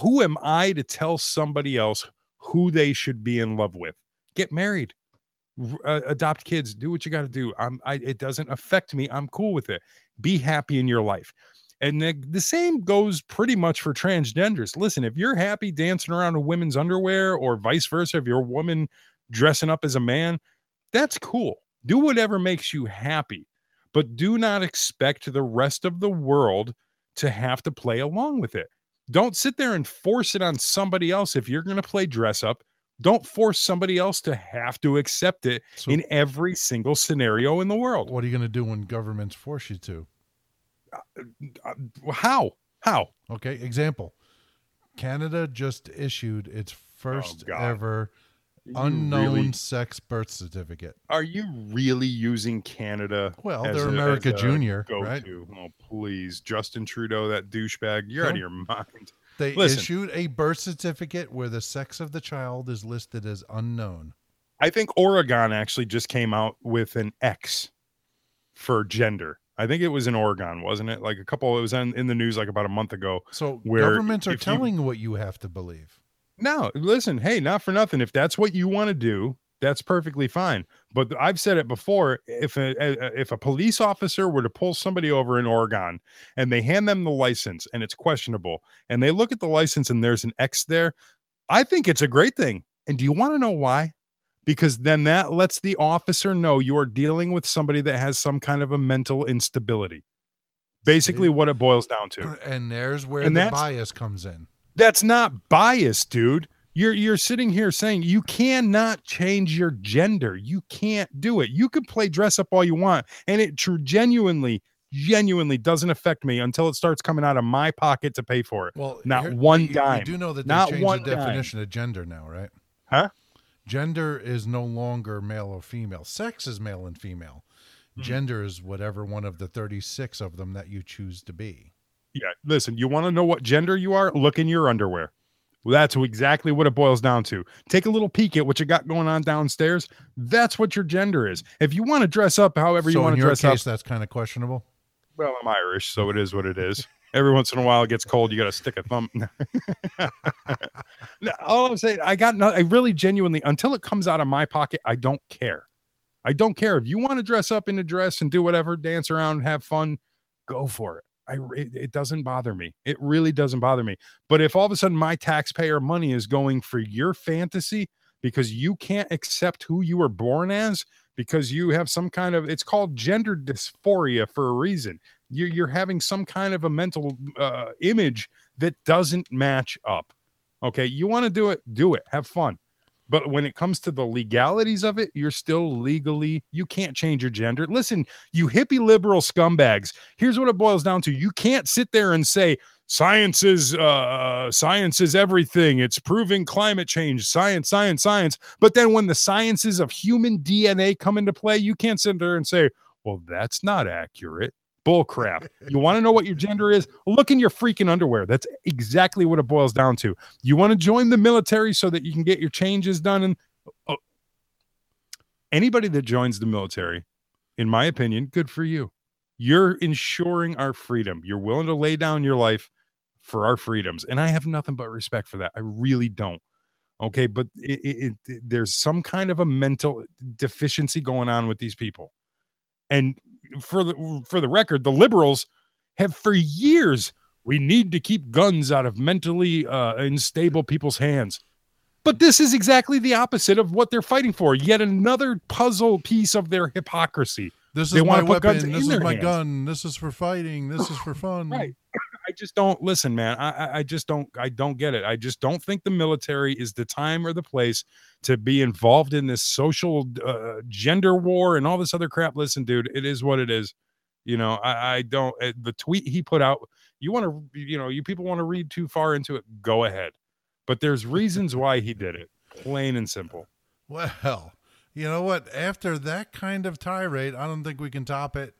Who am I to tell somebody else who they should be in love with? Get married, uh, adopt kids, do what you got to do. I'm. I, it doesn't affect me. I'm cool with it. Be happy in your life. And the, the same goes pretty much for transgenders. Listen, if you're happy dancing around in women's underwear or vice versa, if you're a woman dressing up as a man, that's cool. Do whatever makes you happy, but do not expect the rest of the world to have to play along with it. Don't sit there and force it on somebody else if you're going to play dress up. Don't force somebody else to have to accept it So- in every single scenario in the world. What are you going to do when governments force you to? Uh, How? How? Okay, example. Canada just issued its first Oh, ever unknown really- sex birth certificate. Are you really using Canada? Well, they're a- America Junior, go-to? right? Oh, please, Justin Trudeau, that douchebag. You're out of your mind. They Listen. issued a birth certificate where the sex of the child is listed as unknown. I think Oregon actually just came out with an X for gender. I think it was in Oregon, wasn't it? Like a couple. It was in, in the news like about a month ago. So Where governments are if you- telling what you have to believe. No, listen, hey, not for nothing. If that's what you want to do, that's perfectly fine. But I've said it before. If a, a if a police officer were to pull somebody over in Oregon and they hand them the license and it's questionable, and they look at the license and there's an X there, I think it's a great thing. And do you want to know why? Because then that lets the officer know you are dealing with somebody that has some kind of a mental instability. Basically, what it boils down to. And there's where And the bias comes in. That's not bias, dude. You're you're sitting here saying you cannot change your gender. You can't do it. You could play dress up all you want, and it true genuinely, genuinely doesn't affect me until it starts coming out of my pocket to pay for it. Well, not here- one you- you dime. do know that they not changed one the dime. definition of gender now, right? Huh? Gender is no longer male or female. Sex is male and female. Hmm. Gender is whatever one of the 36 of them that you choose to be. Yeah, listen, you want to know what gender you are? Look in your underwear. Well, that's exactly what it boils down to. Take a little peek at what you got going on downstairs. That's what your gender is. If you want to dress up however you want to dress up, that's kind of questionable. Well, I'm Irish, so it is what it is. Every once in a while, it gets cold. You got to stick a thumb. all I'm saying, I got no. I really genuinely, until it comes out of my pocket, I don't care. I don't care if you want to dress up in a dress and do whatever, dance around, have fun, go for it. I it, doesn't bother me. It really doesn't bother me. But if all of a sudden my taxpayer money is going for your fantasy because you can't accept who you were born as because you have some kind of it's called gender dysphoria for a reason. You're you're having some kind of a mental uh, image that doesn't match up. Okay, you want to do it, do it, have fun. But when it comes to the legalities of it, you're still legally, you can't change your gender. Listen, you hippie liberal scumbags, here's what it boils down to. You can't sit there and say, science is uh science is everything it's proving climate change science science science but then when the sciences of human dna come into play you can't sit there and say well that's not accurate bull crap you want to know what your gender is? Look in your freaking underwear. That's exactly what it boils down to. You want to join the military so that you can get your changes done and oh, anybody that joins the military in my opinion good for you. You're ensuring our freedom. You're willing to lay down your life for our freedoms. And i have nothing but respect for that. I really don't. Okay? But it, it, it, there's some kind of a mental deficiency going on with these people. And for the for the record the liberals have for years we need to keep guns out of mentally uh, unstable people's hands but this is exactly the opposite of what they're fighting for yet another puzzle piece of their hypocrisy This They is my weapon. This is my hands. gun. This is for fighting. This is for fun. Right. I just don't listen, man. I, I just don't I don't get it. I just don't think the military is the time or the place to be involved in this social uh, gender war and all this other crap. Listen, dude, it is what it is. You know, I, I don't. uh, The tweet he put out. You want to, you know, you people want to read too far into it. Go ahead, but there's reasons why he did it. Plain and simple. Well, you know what? After that kind of tirade, I don't think we can top it.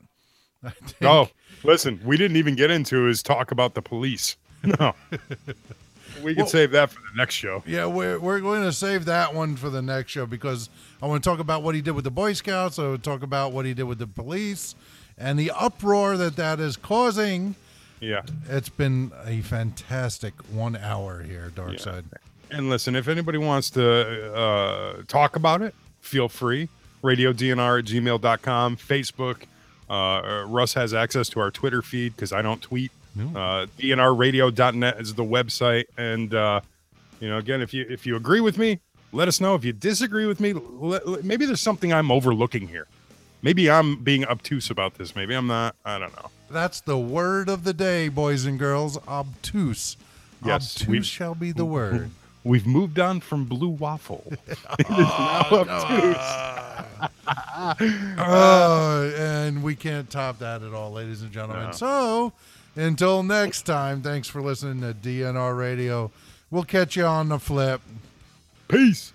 Oh, listen, we didn't even get into his talk about the police. No, we can Well- save that for the next show. yeah, we're we're going to save that one for the next show because I want to talk about what he did with the Boy Scouts. I want to talk about what he did with the police and the uproar that that is causing. Yeah. It's been a fantastic one hour here, Dark Side. And listen, if anybody wants to uh, talk about it, feel free. RadioDNR at gmail.com, Facebook. Uh, Russ has access to our Twitter feed because I don't tweet. Uh, DNRradio.net is the website. And, uh, you know, again, if you if you agree with me, Let us know if you disagree with me. Let- let- maybe there's something I'm overlooking here. Maybe I'm being obtuse about this. Maybe I'm not. I don't know. That's the word of the day, boys and girls. Obtuse. Yes, Obtuse we've- shall be the word. We've moved on from blue waffle. it is now obtuse. oh, uh, and we can't top that at all, ladies and gentlemen. No. So, until next time, thanks for listening to DNR Radio. We'll catch you on the flip. Peace.